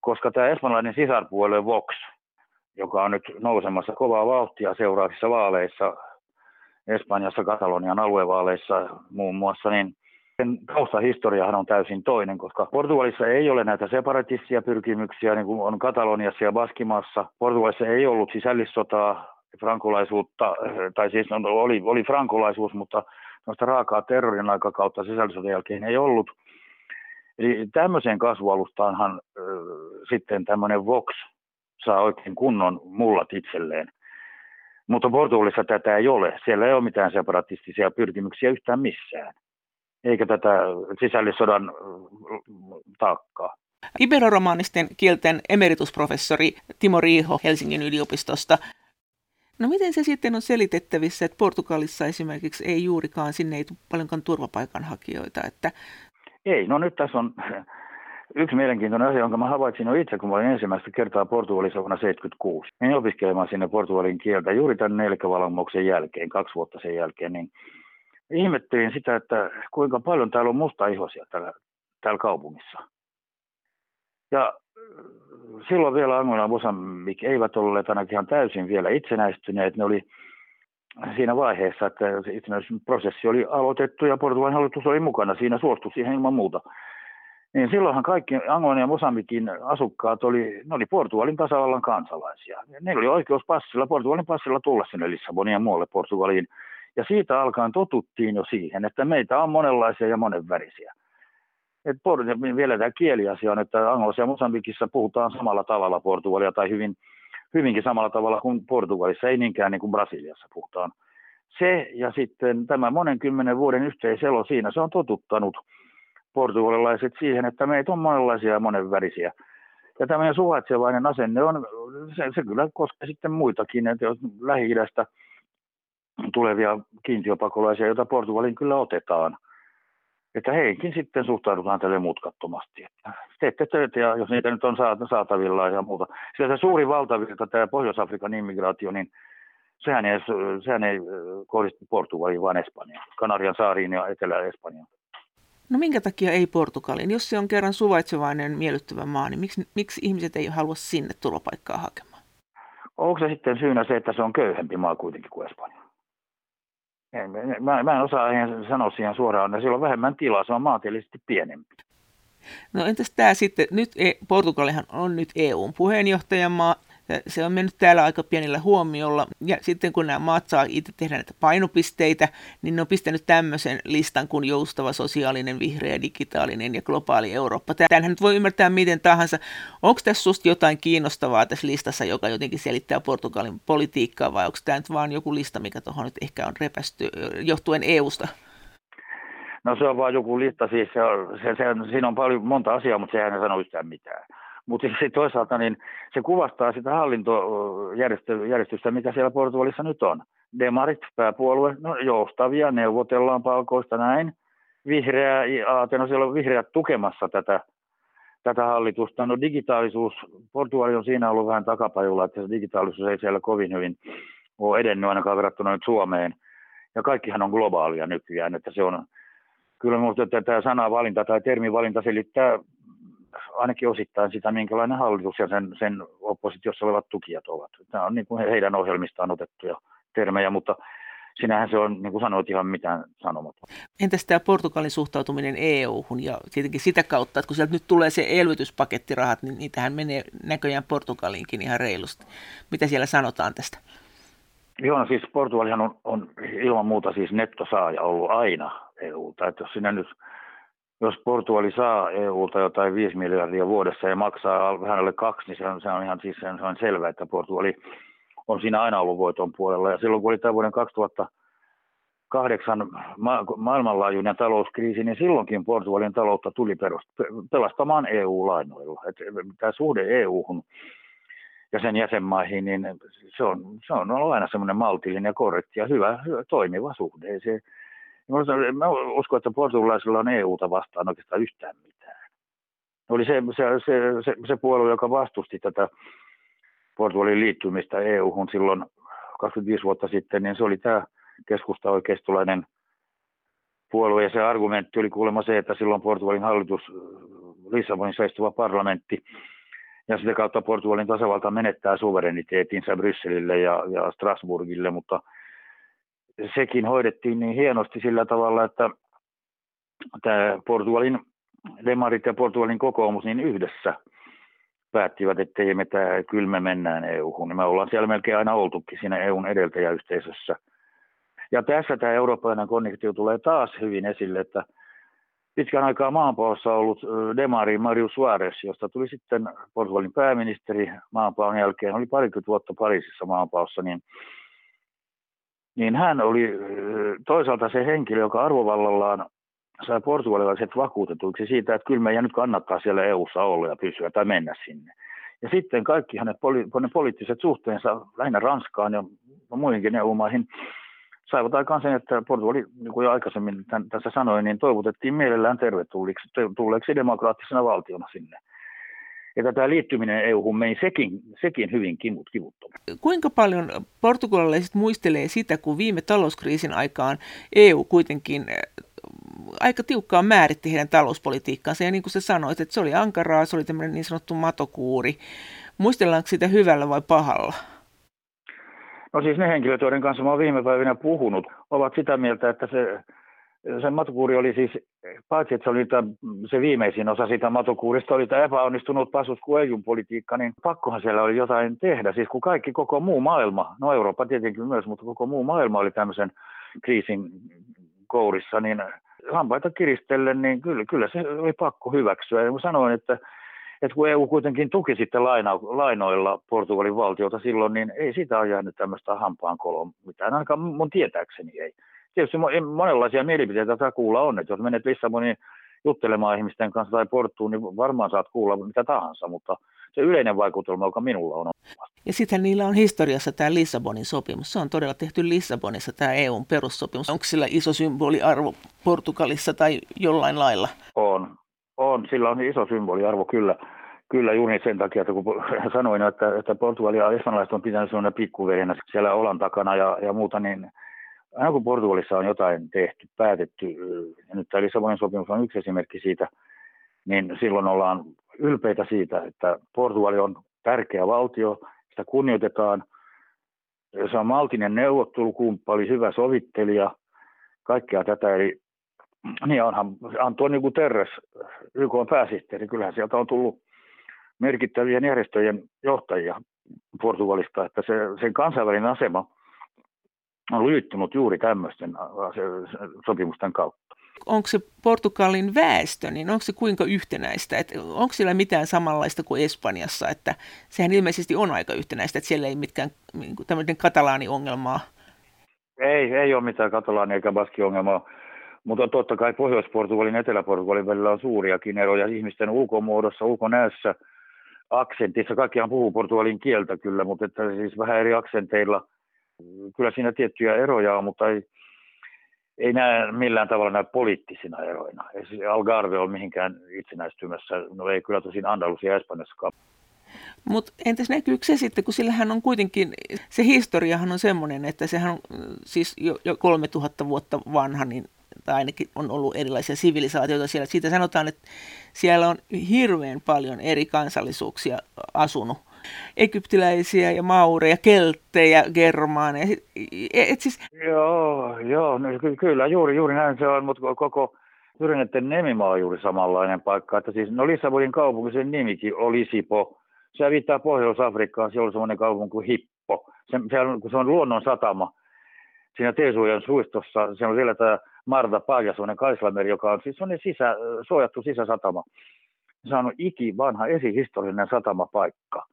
koska tämä espanjalainen sisarpuolue Vox, joka on nyt nousemassa kovaa vauhtia seuraavissa vaaleissa, Espanjassa Katalonian aluevaaleissa muun muassa, niin sen taustahistoriahan on täysin toinen, koska Portugalissa ei ole näitä separatistisia pyrkimyksiä, niin kuin on Kataloniassa ja Baskimassa. Portugalissa ei ollut sisällissotaa, frankolaisuutta, tai siis oli, oli frankolaisuus, mutta noista raakaa terrorin aikakautta sisällissodan jälkeen ei ollut. Eli tämmöiseen kasvualustaanhan äh, sitten tämmöinen Vox saa oikein kunnon mullat itselleen. Mutta Portugalissa tätä ei ole. Siellä ei ole mitään separatistisia pyrkimyksiä yhtään missään, eikä tätä sisällissodan taakkaa. Iberoromaanisten kielten emeritusprofessori Timo Riiho Helsingin yliopistosta. No miten se sitten on selitettävissä, että Portugalissa esimerkiksi ei juurikaan, sinne ei tule paljonkaan turvapaikanhakijoita? Että... Ei, no nyt tässä on yksi mielenkiintoinen asia, jonka mä havaitsin jo itse, kun mä olin ensimmäistä kertaa Portugalissa vuonna 1976. Menin opiskelemaan sinne portugalin kieltä juuri tämän nelkävalmuksen jälkeen, kaksi vuotta sen jälkeen, niin ihmettelin sitä, että kuinka paljon täällä on musta ihosia täällä, täällä kaupungissa. Ja silloin vielä Angola Mosambik eivät olleet ainakin ihan täysin vielä itsenäistyneet. Ne oli siinä vaiheessa, että itsenäisyysprosessi oli aloitettu ja Portugalin hallitus oli mukana. Siinä suostui siihen ilman muuta. Niin silloinhan kaikki Angolan ja Mosambikin asukkaat oli, ne oli Portugalin tasavallan kansalaisia. Ne oli oikeus passilla, Portugalin passilla tulla sinne Lissaboniin ja muualle Portugaliin. Ja siitä alkaen totuttiin jo siihen, että meitä on monenlaisia ja monenvärisiä et vielä tämä kieliasia on, että Angolassa ja Mosambikissa puhutaan samalla tavalla Portugalia tai hyvin, hyvinkin samalla tavalla kuin Portugalissa, ei niinkään niin kuin Brasiliassa puhutaan. Se ja sitten tämä monen kymmenen vuoden yhteiselo siinä, se on totuttanut portugalilaiset siihen, että meitä on monenlaisia ja monenvärisiä. Ja tämä suvaitsevainen asenne on, se, se kyllä koskee sitten muitakin, että jos Lähi-idästä tulevia kiintiöpakolaisia, joita Portugalin kyllä otetaan – että heihin sitten suhtaudutaan tälle mutkattomasti. Että teette töitä ja jos niitä nyt on saatavilla ja muuta. Sillä se suuri valtavirta, tämä Pohjois-Afrikan immigraatio, niin sehän ei, sehän ei kohdistu Portugaliin, vaan Espanjaan. Kanarian saariin ja Etelä-Espanjaan. No minkä takia ei Portugaliin? Jos se on kerran suvaitsevainen, miellyttävä maa, niin miksi, miksi ihmiset ei halua sinne turvapaikkaa hakemaan? Onko se sitten syynä se, että se on köyhempi maa kuitenkin kuin Espanja? Mä, mä en osaa ihan sanoa siihen suoraan, että sillä on vähemmän tilaa, se on maantieteellisesti pienempi. No entäs tämä sitten, nyt e, Portugalihan on nyt EUn puheenjohtajamaa, se on mennyt täällä aika pienellä huomiolla. Ja sitten kun nämä maat saa itse tehdä näitä painopisteitä, niin ne on pistänyt tämmöisen listan kuin joustava, sosiaalinen, vihreä, digitaalinen ja globaali Eurooppa. Tämähän nyt voi ymmärtää miten tahansa. Onko tässä susta jotain kiinnostavaa tässä listassa, joka jotenkin selittää Portugalin politiikkaa, vai onko tämä nyt vaan joku lista, mikä tuohon nyt ehkä on repästy johtuen EUsta? No se on vaan joku lista, siis se, se, se, siinä on paljon monta asiaa, mutta sehän ei sano yhtään mitään. Mutta sitten toisaalta niin se kuvastaa sitä hallintojärjestystä, mikä siellä Portugalissa nyt on. Demarit, pääpuolue, no joustavia, neuvotellaan palkoista näin. Vihreä, no siellä on vihreät tukemassa tätä, tätä hallitusta. No digitaalisuus, Portugali on siinä ollut vähän takapajulla, että se digitaalisuus ei siellä kovin hyvin ole edennyt ainakaan verrattuna nyt Suomeen. Ja kaikkihan on globaalia nykyään, että se on, kyllä minusta tämä sanavalinta tai termivalinta selittää ainakin osittain sitä, minkälainen hallitus ja sen, sen oppositiossa olevat tukijat ovat. Tämä on niin kuin heidän ohjelmistaan otettuja termejä, mutta sinähän se on, niin kuin sanoit, ihan mitään sanomatta. Entäs tämä Portugalin suhtautuminen EU-hun ja tietenkin sitä kautta, että kun sieltä nyt tulee se elvytyspakettirahat, niin niitähän menee näköjään Portugaliinkin ihan reilusti. Mitä siellä sanotaan tästä? Joo, no siis Portugalihan on, on ilman muuta siis nettosaaja ollut aina EUlta. Että jos sinä nyt jos Portugali saa EUlta jotain 5 miljardia vuodessa ja maksaa vähän alle kaksi, niin se on, se on ihan siis se on selvä, että Portugali on siinä aina ollut voiton puolella. Ja silloin kun oli tämä vuoden 2008 ma- maailmanlaajuinen talouskriisi, niin silloinkin Portugalin taloutta tuli pelastamaan EU-lainoilla. Et tämä suhde EU-hun ja sen jäsenmaihin, niin se on, se on ollut aina semmoinen maltillinen ja korrekti ja hyvä, hyvä toimiva suhde. Se, Mä uskon, että portugalaisilla on EUta vastaan oikeastaan yhtään mitään. Oli se, se, se, se, se puolue, joka vastusti tätä Portugalin liittymistä EU-hun silloin 25 vuotta sitten, niin se oli tämä keskusta oikeistolainen puolue. Ja se argumentti oli kuulemma se, että silloin Portugalin hallitus, Lissabonissa istuva parlamentti, ja sitä kautta Portugalin tasavalta menettää suvereniteetinsa Brysselille ja, ja Strasbourgille, mutta – sekin hoidettiin niin hienosti sillä tavalla, että tämä Portugalin demarit ja Portugalin kokoomus niin yhdessä päättivät, että ei me tämä, kyllä me mennään EU-hun. Me ollaan siellä melkein aina oltukin siinä EUn edeltäjäyhteisössä. Ja tässä tämä eurooppalainen konnektio tulee taas hyvin esille, että pitkän aikaa maanpaossa ollut demari Mario Suarez, josta tuli sitten Portugalin pääministeri maanpaon jälkeen, oli parikymmentä vuotta Pariisissa maanpaossa, niin, niin hän oli toisaalta se henkilö, joka arvovallallaan sai portugalilaiset vakuutetuiksi siitä, että kyllä meidän nyt kannattaa siellä EU-ssa olla ja pysyä tai mennä sinne. Ja sitten kaikki hänet poli- poliittiset suhteensa lähinnä Ranskaan ja muihinkin EU-maihin saivat aikaan sen, että Portugali, niin kuin jo aikaisemmin tässä sanoin, niin toivotettiin mielellään tervetulleeksi demokraattisena valtiona sinne. Ja tämä liittyminen EU-hun meni sekin, sekin hyvin kivut, kivuttomasti. Kuinka paljon portugalilaiset muistelee sitä, kun viime talouskriisin aikaan EU kuitenkin eh, aika tiukkaan määritti heidän talouspolitiikkaansa. Ja niin kuin sä sanoit, että se oli ankaraa, se oli tämmöinen niin sanottu matokuuri. Muistellaanko sitä hyvällä vai pahalla? No siis ne henkilöt, joiden kanssa mä olen viime päivinä puhunut, ovat sitä mieltä, että se, se matokuuri oli siis, paitsi että se oli tämä, se viimeisin osa sitä matokuurista, oli tämä epäonnistunut pasus politiikka, niin pakkohan siellä oli jotain tehdä. Siis kun kaikki, koko muu maailma, no Eurooppa tietenkin myös, mutta koko muu maailma oli tämmöisen kriisin kourissa, niin hampaita kiristellen, niin kyllä, kyllä se oli pakko hyväksyä. Ja sanoin, että että kun EU kuitenkin tuki sitten laina, lainoilla Portugalin valtiota silloin, niin ei sitä ole jäänyt tämmöistä hampaankoloa mitään, ainakaan mun tietääkseni ei. Tietysti monenlaisia mielipiteitä kuulla on, että jos menet Lissaboniin juttelemaan ihmisten kanssa tai Porttuun, niin varmaan saat kuulla mitä tahansa, mutta se yleinen vaikutelma, joka minulla on. Ja sitten niillä on historiassa tämä Lissabonin sopimus. Se on todella tehty Lissabonissa tämä EUn perussopimus. Onko sillä iso symboliarvo Portugalissa tai jollain lailla? On, on, sillä on iso symboliarvo kyllä. Kyllä juuri sen takia, että kun sanoin, että, että Portugali ja espanjalaiset on pitänyt sellainen pikkuvehenä siellä olan takana ja, ja muuta, niin aina kun Portugalissa on jotain tehty, päätetty, ja nyt tämä Lissabonin sopimus on yksi esimerkki siitä, niin silloin ollaan ylpeitä siitä, että Portugali on tärkeä valtio, sitä kunnioitetaan, se on maltinen neuvottelukumppali, hyvä sovittelija, kaikkea tätä, eli niin onhan Antonio Guterres, YK on pääsihteeri, kyllähän sieltä on tullut merkittävien järjestöjen johtajia Portugalista, että se, sen kansainvälinen asema on lyyttynyt juuri tämmöisten sopimusten kautta. Onko se Portugalin väestö, niin onko se kuinka yhtenäistä? Et onko siellä mitään samanlaista kuin Espanjassa? Että sehän ilmeisesti on aika yhtenäistä, että siellä ei mitkään niin tämmöinen katalaani-ongelmaa. Ei, ei ole mitään katalaani- eikä baski-ongelmaa. Mutta totta kai Pohjois-Portugalin ja Etelä-Portugalin välillä on suuriakin eroja ihmisten ulkomuodossa, ulkonäössä, aksentissa. Kaikkiaan puhuu portugalin kieltä kyllä, mutta että siis vähän eri aksenteilla. Kyllä siinä tiettyjä eroja on, mutta ei, ei näe millään tavalla näy poliittisina eroina. Algarve ole mihinkään itsenäistymässä, no ei kyllä tosin Andalusia ja Espanjassakaan. Mutta entäs näkyykö se sitten, kun sillähän on kuitenkin, se historiahan on semmoinen, että sehän on siis jo, jo 3000 vuotta vanha, niin tai ainakin on ollut erilaisia sivilisaatioita siellä. Siitä sanotaan, että siellä on hirveän paljon eri kansallisuuksia asunut. Egyptiläisiä ja maureja, kelttejä, germaaneja. Et siis... Joo, joo no, kyllä juuri, juuri näin se on, mutta koko Tyrinetten nemimaa on juuri samanlainen paikka. Että siis, no Lissabonin kaupunki, sen nimikin oli Sipo. Se viittaa Pohjois-Afrikkaan, se on semmoinen kaupunki kuin Hippo. Se, se, on, kun se on luonnon satama, siinä Teesuojan suistossa, se on vielä tämä Marta Paajasuonen Kaislameri, joka on siis sisä, suojattu sisäsatama. Se on iki vanha esihistoriallinen satamapaikka.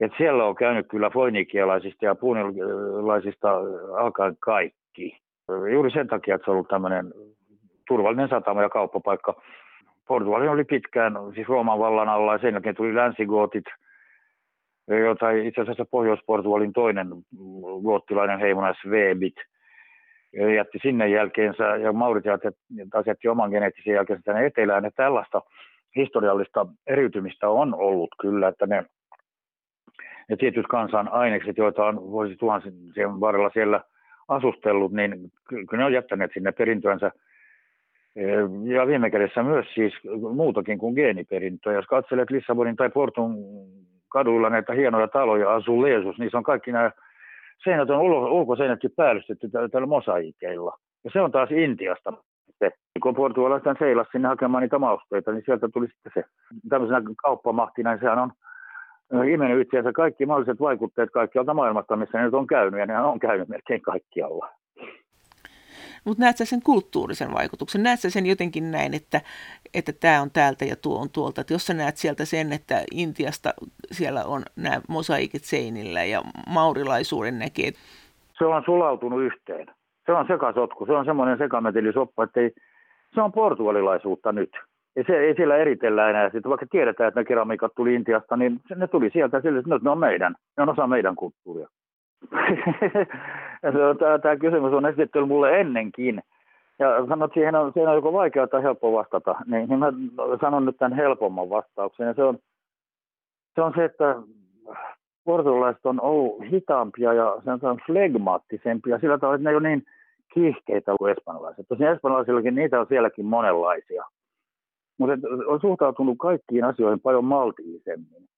Et siellä on käynyt kyllä foinikialaisista ja puunilaisista alkaen kaikki. Juuri sen takia, että se on ollut tämmöinen turvallinen satama ja kauppapaikka. Portugali oli pitkään siis Rooman vallan alla ja sen jälkeen tuli länsigootit, jota itse asiassa Pohjois-Portugalin toinen goottilainen heimona Svebit – jätti sinne jälkeensä ja Mauritiat taas jätti oman geneettisen jälkeensä tänne etelään. Että tällaista historiallista eriytymistä on ollut kyllä, että ne, ne tietyt kansan ainekset, joita on vuosi tuhansien varrella siellä asustellut, niin kyllä ne on jättäneet sinne perintöänsä. Ja viime kädessä myös siis muutakin kuin geeniperintöä. Jos katselet Lissabonin tai Portun kaduilla näitä hienoja taloja, azulejus, niin se on kaikki nämä seinät on ulkoseinätkin päällystetty tällä mosaikeilla. Ja se on taas Intiasta. Se. Kun portugalaiset seilas sinne hakemaan niitä mausteita, niin sieltä tuli sitten se. Tämmöisenä kauppamahtina, niin sehän on imennyt itseänsä kaikki mahdolliset vaikutteet kaikkialta maailmasta, missä ne nyt on käynyt, ja ne on käynyt melkein kaikkialla. Mutta näet sä sen kulttuurisen vaikutuksen? Näet sä sen jotenkin näin, että, että tämä on täältä ja tuo on tuolta? Että jos sä näet sieltä sen, että Intiasta siellä on nämä mosaikit seinillä ja maurilaisuuden näkee. Se on sulautunut yhteen. Se on sekasotku. Se on semmoinen sekametelisoppa, että ei, se on portugalilaisuutta nyt. Ja se ei siellä eritellä enää. Sitten vaikka tiedetään, että ne keramiikat tuli Intiasta, niin ne tuli sieltä sille, että ne on meidän. Ne on osa meidän kulttuuria. *laughs* tämä kysymys on esitetty mulle ennenkin. Ja sanot, siihen on, siihen on joko vaikea tai helppo vastata. Niin, niin mä sanon nyt tämän helpomman vastauksen. Ja se on se, on se että portugalaiset on ollut hitaampia ja on flegmaattisempia sillä tavalla, että ne ei ole niin kiihkeitä kuin espanjalaiset. Tosin espanjalaisillakin niitä on sielläkin monenlaisia. Mutta on suhtautunut kaikkiin asioihin paljon maltillisemmin.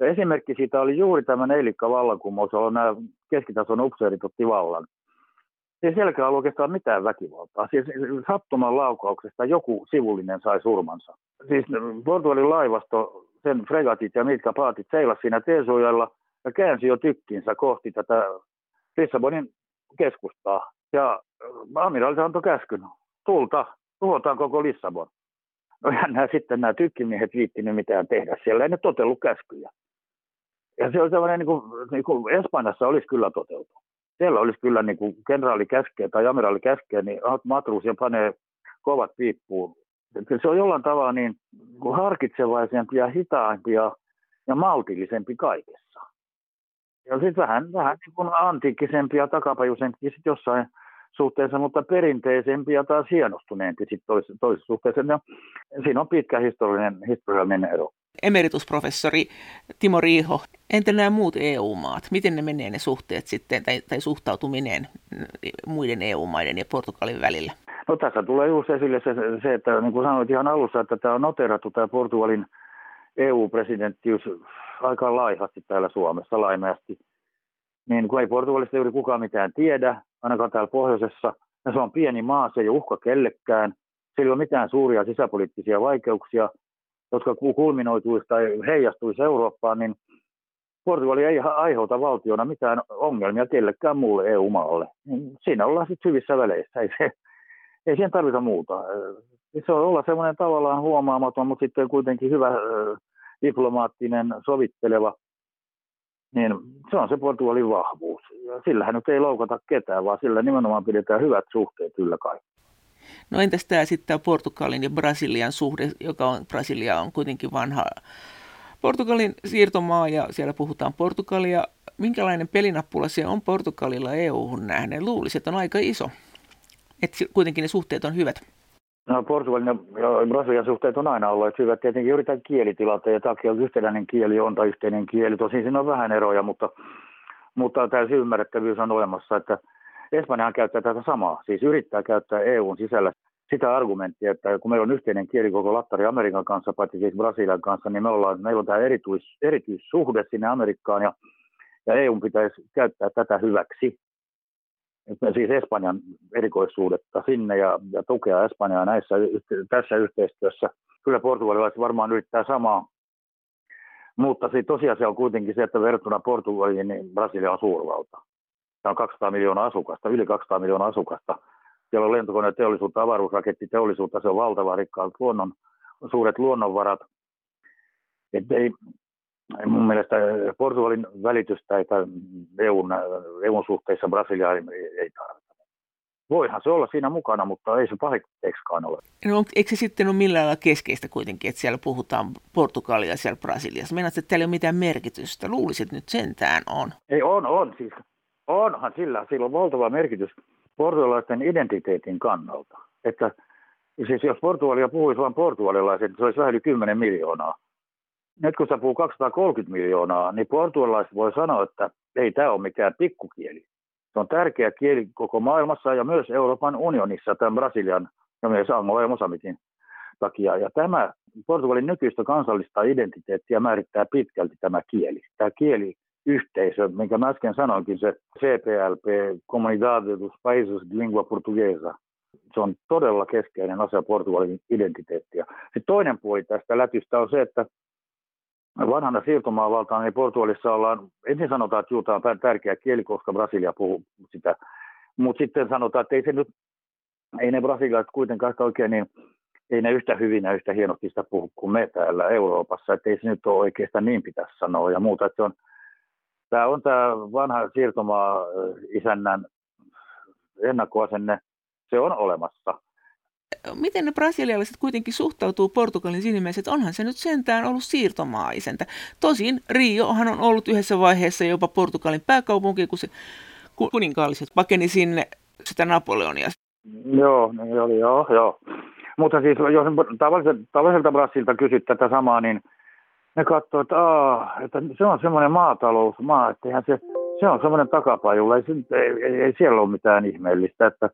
Ja esimerkki siitä oli juuri tämä neilikka vallankumous, jolloin nämä keskitason upseerit otti vallan. Ei sielläkään ollut oikeastaan mitään väkivaltaa. Siis sattuman laukauksesta joku sivullinen sai surmansa. Siis Portugalin laivasto, sen fregatit ja mitkä paatit seilas siinä Teesujalla ja käänsi jo tykkinsä kohti tätä Lissabonin keskustaa. Ja amiraali antoi käskyn, tulta, tuhotaan koko Lissabon. No ja nämä, sitten nämä tykkimiehet viittinyt mitään tehdä. Siellä ei ne totellut käskyjä. Ja se on sellainen, niin kuin, niin kuin Espanjassa olisi kyllä toteutunut. Siellä olisi kyllä niin kuin kenraali käskee tai amiraali käskee, niin matruusia panee kovat piippuun. Se on jollain tavalla niin harkitsevaisempi ja hitaampi ja, ja maltillisempi kaikessa. Ja sitten vähän, vähän niin kuin antiikkisempi ja takapajuisempi sitten jossain suhteessa, mutta perinteisempi ja taas hienostuneempi sitten toisessa, toisessa suhteessa. Ja siinä on pitkä historiallinen, historiallinen ero. Emeritusprofessori Timo Riiho, entä nämä muut EU-maat? Miten ne menee ne suhteet sitten tai, tai suhtautuminen muiden EU-maiden ja Portugalin välillä? No tässä tulee juuri esille se, se, että niin kuin sanoit ihan alussa, että tämä on noterattu tämä Portugalin EU-presidenttius aika laihasti täällä Suomessa laimeasti. Niin kun ei Portugalista juuri kukaan mitään tiedä, ainakaan täällä pohjoisessa, ja se on pieni maa, se ei ole uhka kellekään, sillä ei ole mitään suuria sisäpoliittisia vaikeuksia, jotka kulminoituisi tai heijastuisi Eurooppaan, niin Portugali ei aiheuta valtiona mitään ongelmia kellekään muulle EU-maalle. Siinä ollaan sitten hyvissä väleissä. Ei, se, ei siihen tarvita muuta. Se on olla semmoinen tavallaan huomaamaton, mutta sitten kuitenkin hyvä diplomaattinen, sovitteleva, niin se on se Portugalin vahvuus. Ja sillähän nyt ei loukata ketään, vaan sillä nimenomaan pidetään hyvät suhteet yllä kaikki. No entäs tämä sitten Portugalin ja Brasilian suhde, joka on, Brasilia on kuitenkin vanha Portugalin siirtomaa ja siellä puhutaan Portugalia. Minkälainen pelinappula se on Portugalilla EU-hun nähden? Luulisi, että on aika iso. Että kuitenkin ne suhteet on hyvät. No Portugalin ja Brasilian suhteet on aina ollut hyvät. Tietenkin tämän kielitilanteen takia yhtenäinen kieli on tai yhteinen kieli. Tosin siinä on vähän eroja, mutta, mutta täysin ymmärrettävyys on olemassa, että Espanjahan käyttää tätä samaa. Siis yrittää käyttää EUn sisällä sitä argumenttia, että kun meillä on yhteinen kieli koko Lattari Amerikan kanssa, paitsi siis Brasilian kanssa, niin me ollaan, meillä on tämä erityis, erityissuhde sinne Amerikkaan ja, ja EUn pitäisi käyttää tätä hyväksi. Siis Espanjan erikoissuudetta sinne ja, ja tukea Espanjaa näissä, tässä yhteistyössä. Kyllä portugalilaiset varmaan yrittää samaa, mutta se tosiasia on kuitenkin se, että verrattuna Portugaliin, niin Brasilia on suurvalta. Se on 200 miljoonaa asukasta, yli 200 miljoonaa asukasta – siellä on lentokoneteollisuutta, avaruusrakettiteollisuutta, se on valtava rikkaat luonnon, suuret luonnonvarat. Et ei, mun mielestä Portugalin välitystä tai EUn, EUn suhteissa Brasiliaan ei, ei tarvita. Voihan se olla siinä mukana, mutta ei se pahitteeksikaan ole. No, eikö se sitten ole millään lailla keskeistä kuitenkin, että siellä puhutaan Portugalia siellä Brasiliassa? Meinaat, että täällä ei ole mitään merkitystä? Luulisit nyt sentään on. Ei, on, on. Siis, onhan sillä, sillä on valtava merkitys portugalaisten identiteetin kannalta. Että siis jos Portugalia puhuisi vain portugalilaiset, niin se olisi vähän yli 10 miljoonaa. Nyt kun se puhuu 230 miljoonaa, niin portugalilaiset voi sanoa, että ei tämä ole mikään pikkukieli. Se on tärkeä kieli koko maailmassa ja myös Euroopan unionissa, tämän Brasilian ja myös Angola ja Mosambikin takia. Ja tämä Portugalin nykyistä kansallista identiteettiä määrittää pitkälti tämä kieli. Tämä kieli yhteisö, minkä mä äsken sanoinkin, se CPLP, Comunidade dos Países de Lingua Portuguesa. Se on todella keskeinen asia Portugalin identiteettiä. Sitten toinen puoli tästä lätystä on se, että vanhana siirtomaavaltaan niin Portugalissa ollaan, ensin sanotaan, että juuta on tärkeä kieli, koska Brasilia puhuu sitä, mutta sitten sanotaan, että ei se nyt ei ne brasilialaiset kuitenkaan oikein niin, ei ne yhtä hyvin ja yhtä hienosti sitä puhu kuin me täällä Euroopassa, että ei se nyt ole oikeastaan niin pitäisi sanoa ja muuta, että se on, tämä on tämä vanha siirtomaa isännän ennakkoasenne, se on olemassa. Miten ne brasilialaiset kuitenkin suhtautuu Portugalin mielessä, että onhan se nyt sentään ollut siirtomaa-isäntä. Tosin Riohan on ollut yhdessä vaiheessa jopa Portugalin pääkaupunki, kun se kuninkaalliset pakeni sinne sitä Napoleonia. Joo, niin oli, joo, joo. Mutta siis jos tavalliselta, tavalliselta Brasilta kysyt tätä samaa, niin ne katsoo, että, aa, että se on semmoinen maatalousmaa, että se, se on semmoinen takapajulla, ei, ei, ei, ei siellä ole mitään ihmeellistä. Että,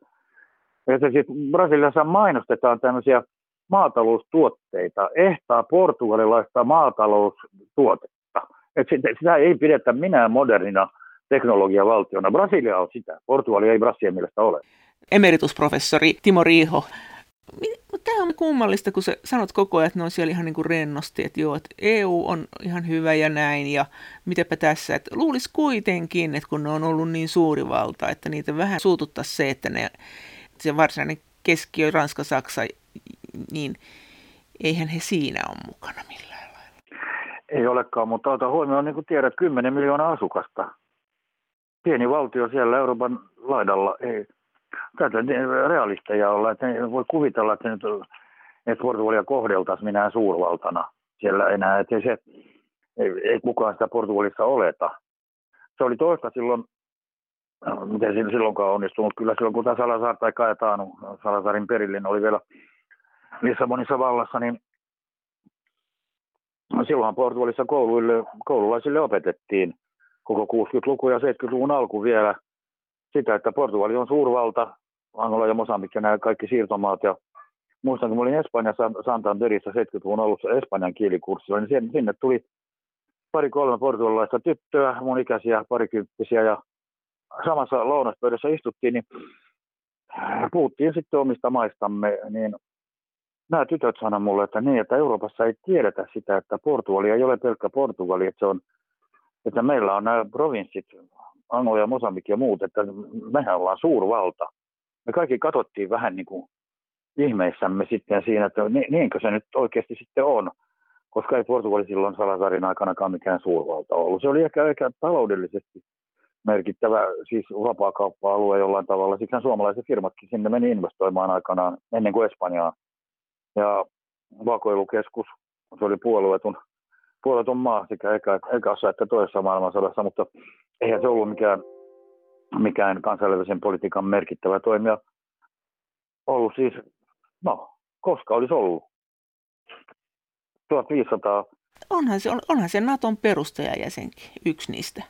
että siis Brasiliassa mainostetaan tämmöisiä maataloustuotteita, ehtaa portugalilaista maataloustuotetta. Että sitä, sitä ei pidetä minään modernina teknologiavaltiona. Brasilia on sitä, Portugali ei Brasilian mielestä ole. Emeritusprofessori Timo Riiho, Tämä on kummallista, kun sä sanot koko ajan, että ne on siellä ihan niin kuin rennosti, että joo, että EU on ihan hyvä ja näin, ja mitäpä tässä, että luulisi kuitenkin, että kun ne on ollut niin suuri valta, että niitä vähän suututtaisi se, että ne, se varsinainen keskiö, Ranska, Saksa, niin eihän he siinä ole mukana millään lailla. Ei olekaan, mutta ota huomioon, niin kuin tiedät, 10 miljoonaa asukasta. Pieni valtio siellä Euroopan laidalla, ei, tätä realisteja olla, että voi kuvitella, että, nyt, että Portugalia kohdeltaisiin minä suurvaltana siellä enää, että se, ei, ei kukaan sitä Portugalissa oleta. Se oli toista silloin, miten siinä silloinkaan onnistunut, kyllä silloin kun tämä Salazar tai Kaetaanu, Salazarin perillinen oli vielä Lissabonissa vallassa, niin silloinhan Portugalissa kouluille, koululaisille opetettiin koko 60-luku ja 70-luvun alku vielä – sitä, että Portugali on suurvalta, Angola ja Mosambik ja nämä kaikki siirtomaat. Ja muistan, kun olin Espanjassa Santanderissä 70-luvun alussa Espanjan kielikurssilla, niin sinne tuli pari-kolme portugalilaista tyttöä, mun ikäisiä parikymppisiä, ja samassa lounaspöydässä istuttiin, niin puhuttiin sitten omista maistamme, niin nämä tytöt sanoivat mulle, että niin, että Euroopassa ei tiedetä sitä, että Portugali ei ole pelkkä Portugali, että, se on, että meillä on nämä provinssit, Angola ja Mosambik ja muut, että mehän ollaan suurvalta. Me kaikki katsottiin vähän niin kuin ihmeissämme sitten siinä, että niinkö se nyt oikeasti sitten on, koska ei Portugali silloin Salazarin aikanakaan mikään suurvalta ollut. Se oli ehkä, ehkä taloudellisesti merkittävä, siis vapaakauppa-alue jollain tavalla. Siksi suomalaiset firmatkin sinne meni investoimaan aikanaan ennen kuin Espanjaa. Ja vakoilukeskus, se oli puolueetun, puolueetun maa sekä eka, ekassa että toisessa maailmansodassa, mutta eihän se ollut mikään, mikään kansainvälisen politiikan merkittävä toimija ollut siis, no, koska olisi ollut. 1500. Onhan se, on, onhan se Naton perustajajäsenkin, yksi niistä.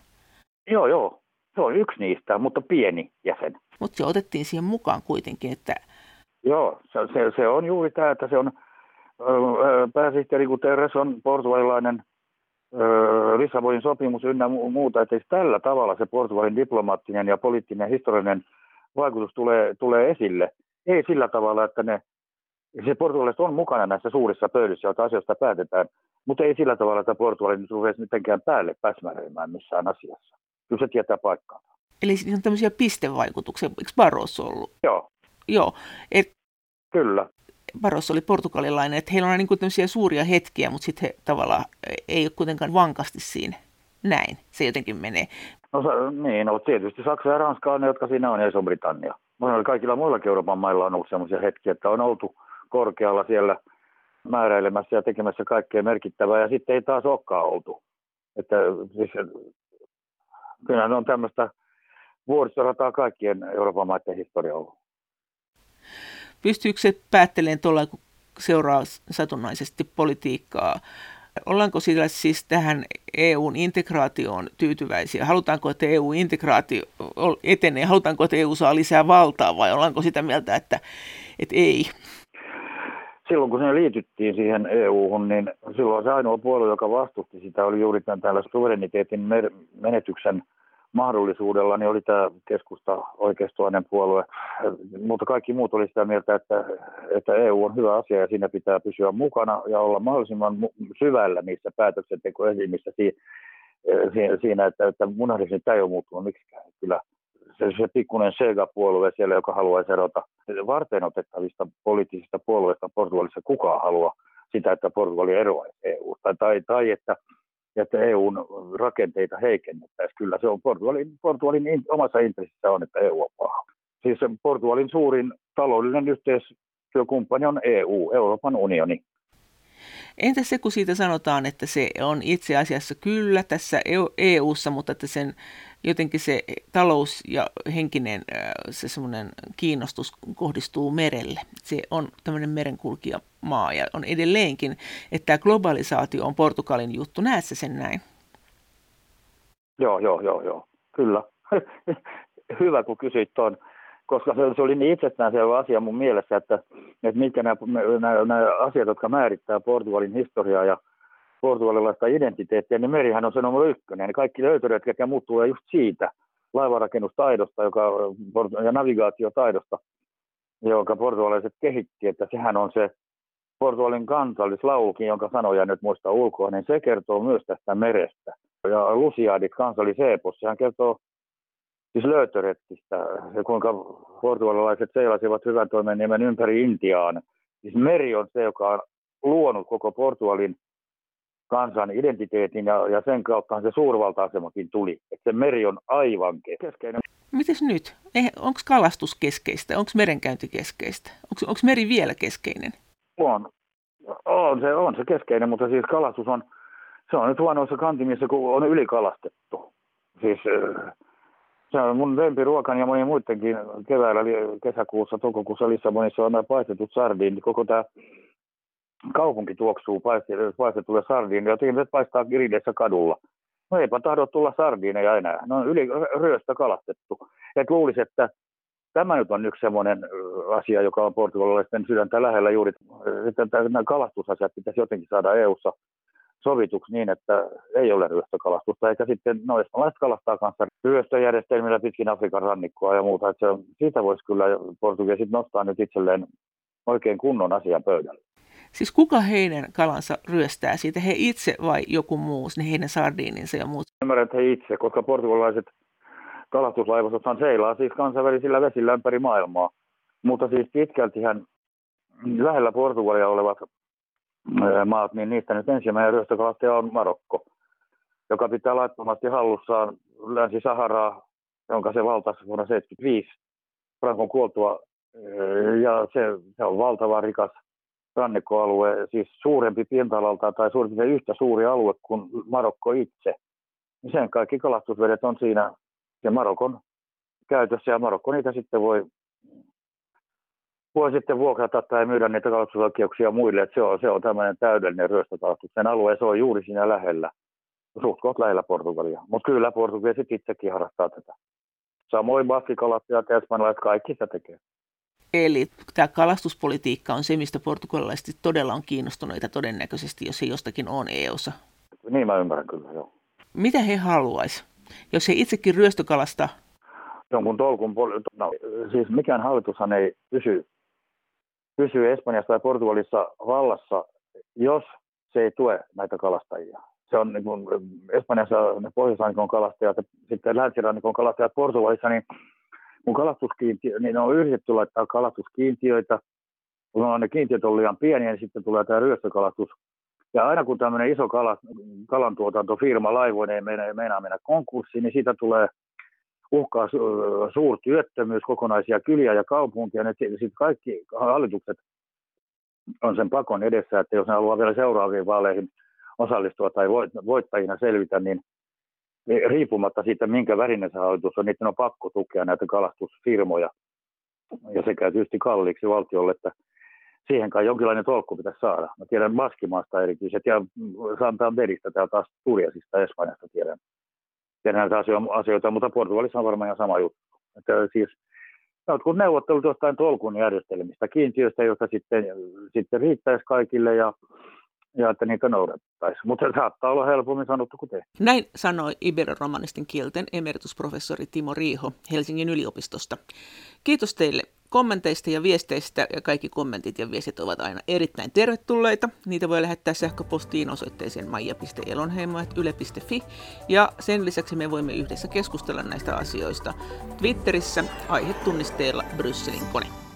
Joo, joo. Se on yksi niistä, mutta pieni jäsen. Mutta se otettiin siihen mukaan kuitenkin, että... Joo, se, se, se on juuri tämä, että se on pääsihteeri Guterres on portugalilainen Lissabonin sopimus ynnä muuta, että tällä tavalla se Portugalin diplomaattinen ja poliittinen ja historiallinen vaikutus tulee, tulee esille. Ei sillä tavalla, että ne, se Portugalista on mukana näissä suurissa pöydissä, joita asioista päätetään, mutta ei sillä tavalla, että Portugali nyt ruvesi mitenkään päälle päsmäröimään missään asiassa. Kyllä se tietää paikkaa. Eli siinä on tämmöisiä pistevaikutuksia. Eikö Barroso ollut? Joo. Joo. Et, Kyllä. Barroso oli portugalilainen, että heillä on niin tämmöisiä suuria hetkiä, mutta sitten he tavallaan ei ole kuitenkaan vankasti siinä. Näin se jotenkin menee. No niin, no tietysti Saksa ja Ranska on ne, jotka siinä on, ja Iso-Britannia. Monilla kaikilla muillakin Euroopan mailla on ollut sellaisia hetkiä, että on oltu korkealla siellä määräilemässä ja tekemässä kaikkea merkittävää, ja sitten ei taas olekaan oltu. Että siis, kyllä ne on tämmöistä vuoristorataa kaikkien Euroopan maiden historia ollut. Pystyykö se päättelemään tuolla, kun seuraa satunnaisesti politiikkaa? Ollaanko sillä siis tähän EUn integraatioon tyytyväisiä? Halutaanko, että EU-integraatio etenee? Halutaanko, että EU saa lisää valtaa vai ollaanko sitä mieltä, että, että ei? Silloin kun sinne liityttiin siihen EU-hun, niin silloin se ainoa puolue, joka vastusti sitä, oli juuri tämän täällä suvereniteetin menetyksen mahdollisuudella niin oli tämä keskusta oikeistoinen puolue, mutta kaikki muut oli sitä mieltä, että, että EU on hyvä asia ja siinä pitää pysyä mukana ja olla mahdollisimman syvällä niissä päätöksentekoelimissä siinä, että, että mun nähdäkseni tämä ei ole muuttunut miksikään. Kyllä se, pikkuinen Sega-puolue siellä, joka haluaisi erota varten otettavista poliittisista puolueista Portugalissa. Kukaan haluaa sitä, että Portugali eroaisi EU. Tai, tai, että, että EUn rakenteita heikennettäisiin. Kyllä se on Portugalin, Portugalin omassa intressissä on, että EU on paha. Siis Portugalin suurin taloudellinen yhteistyökumppani on EU, Euroopan unioni. Entä se, kun siitä sanotaan, että se on itse asiassa kyllä tässä EU-ssa, e mutta että sen jotenkin se talous ja henkinen se semmoinen kiinnostus kohdistuu merelle. Se on tämmöinen merenkulkija maa ja on edelleenkin, että tämä globalisaatio on Portugalin juttu. Näet sen näin? Joo, joo, joo, joo. Kyllä. *laughs* Hyvä, kun kysyit tuon koska se, oli niin itsestäänselvä asia mun mielessä, että, että mitkä nämä, nämä, nämä asiat, jotka määrittää Portugalin historiaa ja portugalilaista identiteettiä, niin merihän on se numero ykkönen. Ja kaikki löytöreet, ketkä muut tulee just siitä laivarakennustaidosta joka, ja navigaatiotaidosta, jonka portugalaiset kehitti, että sehän on se Portugalin kansallislaulukin, jonka sanoja nyt muista ulkoa, niin se kertoo myös tästä merestä. Ja Lusiadit kansalliseepos, sehän kertoo siis löytöretkistä ja kuinka portugalilaiset seilasivat hyvän toimen nimen ympäri Intiaan. Siis meri on se, joka on luonut koko Portugalin kansan identiteetin ja, ja sen kautta se suurvalta-asemakin tuli. Että se meri on aivan keskeinen. Mites nyt? Onko kalastus keskeistä? Onko merenkäynti keskeistä? Onko meri vielä keskeinen? On. On se, on se keskeinen, mutta siis kalastus on, se on nyt huonoissa kantimissa, kun on ylikalastettu. Siis se mun lempiruokani ja monien muidenkin keväällä, kesäkuussa, toukokuussa Lissabonissa on nämä paistetut sardiinit. Koko tämä kaupunki tuoksuu paistetulle sardiin ja ihmiset paistaa grilleissä kadulla. No eipä tahdo tulla sardiineja enää. Ne on yli ryöstä kalastettu. Et luulisi, että tämä nyt on yksi semmoinen asia, joka on portugalilaisten sydäntä lähellä juuri, että nämä kalastusasiat pitäisi jotenkin saada EU-ssa sovituksi niin, että ei ole ryöstökalastusta, eikä sitten no, espanjalaiset kalastaa kanssa ryöstöjärjestelmillä pitkin Afrikan rannikkoa ja muuta. Että se, siitä voisi kyllä Portugali nostaa nyt itselleen oikein kunnon asian pöydälle. Siis kuka heidän kalansa ryöstää siitä? He itse vai joku muu, ne heidän sardiininsa ja muut? Ymmärrän, että he itse, koska portugalaiset kalastuslaivastothan seilaa siis kansainvälisillä vesillä ympäri maailmaa. Mutta siis pitkältihän lähellä Portugalia olevat maat, niin niistä nyt ensimmäinen ryöstökalastaja on Marokko, joka pitää laittomasti hallussaan Länsi-Saharaa, jonka se valtasi vuonna 1975 Frankon kuoltua. Ja se, se on valtava rikas rannikkoalue, siis suurempi pinta-alalta tai suurin yhtä suuri alue kuin Marokko itse. Sen kaikki kalastusvedet on siinä ja Marokon käytössä ja Marokko niitä sitten voi, voi sitten vuokrata tai myydä niitä kalastusoikeuksia muille. Että se, on, se on tämmöinen täydellinen ryöstökalastus. Sen alue se on juuri siinä lähellä, suht kohta lähellä Portugalia. Mutta kyllä portugalaiset itsekin harrastaa tätä. Samoin baskikalastajat ja espanjalaiset kaikki sitä tekee. Eli tämä kalastuspolitiikka on se, mistä portugalilaiset todella on kiinnostuneita todennäköisesti, jos se jostakin on EU-ssa. Niin mä ymmärrän kyllä, joo. Mitä he haluaisi, jos he itsekin ryöstökalasta? Jonkun tolkun, no, siis mikään hallitushan ei pysy, pysy Espanjassa tai Portugalissa vallassa, jos se ei tue näitä kalastajia. Se on niin kuin Espanjassa ne pohjoisrannikon kalastajat ja sitten länsirannikon kalastajat Portugalissa, niin kun kalastuskiintiö, niin on yritetty laittaa kalastuskiintiöitä, kun on ne kiintiöt on liian pieniä, niin sitten tulee tämä ryöstökalastus. Ja aina kun tämmöinen iso kala, kalantuotantofirma laivoinen meinaa, meinaa mennä konkurssiin, niin siitä tulee uhkaa suurtyöttömyys, kokonaisia kyliä ja kaupunkia. Sitten kaikki hallitukset on sen pakon edessä, että jos ne haluaa vielä seuraaviin vaaleihin osallistua tai voittajina selvitä, niin niin riippumatta siitä, minkä värinen se hallitus on, niiden on pakko tukea näitä kalastusfirmoja. Ja se käy tietysti kalliiksi valtiolle, että siihen kai jonkinlainen tolkku pitäisi saada. Mä tiedän Maskimaasta erityisesti ja Santa Beristä täällä taas Turjasista Espanjasta tiedän, tiedän näitä asioita, mutta Portugalissa on varmaan ihan sama juttu. Että siis kun neuvottelut jostain tolkun järjestelmistä, kiintiöistä, joista sitten, sitten riittäisi kaikille ja ja että niitä noudattaisiin. Mutta se saattaa olla helpommin sanottu kuin tehty. Näin sanoi Ibero-romanistin kielten emeritusprofessori Timo Riiho Helsingin yliopistosta. Kiitos teille kommenteista ja viesteistä. Ja kaikki kommentit ja viestit ovat aina erittäin tervetulleita. Niitä voi lähettää sähköpostiin osoitteeseen maija.elonheimo.yle.fi. Ja sen lisäksi me voimme yhdessä keskustella näistä asioista Twitterissä aihetunnisteella Brysselin kone.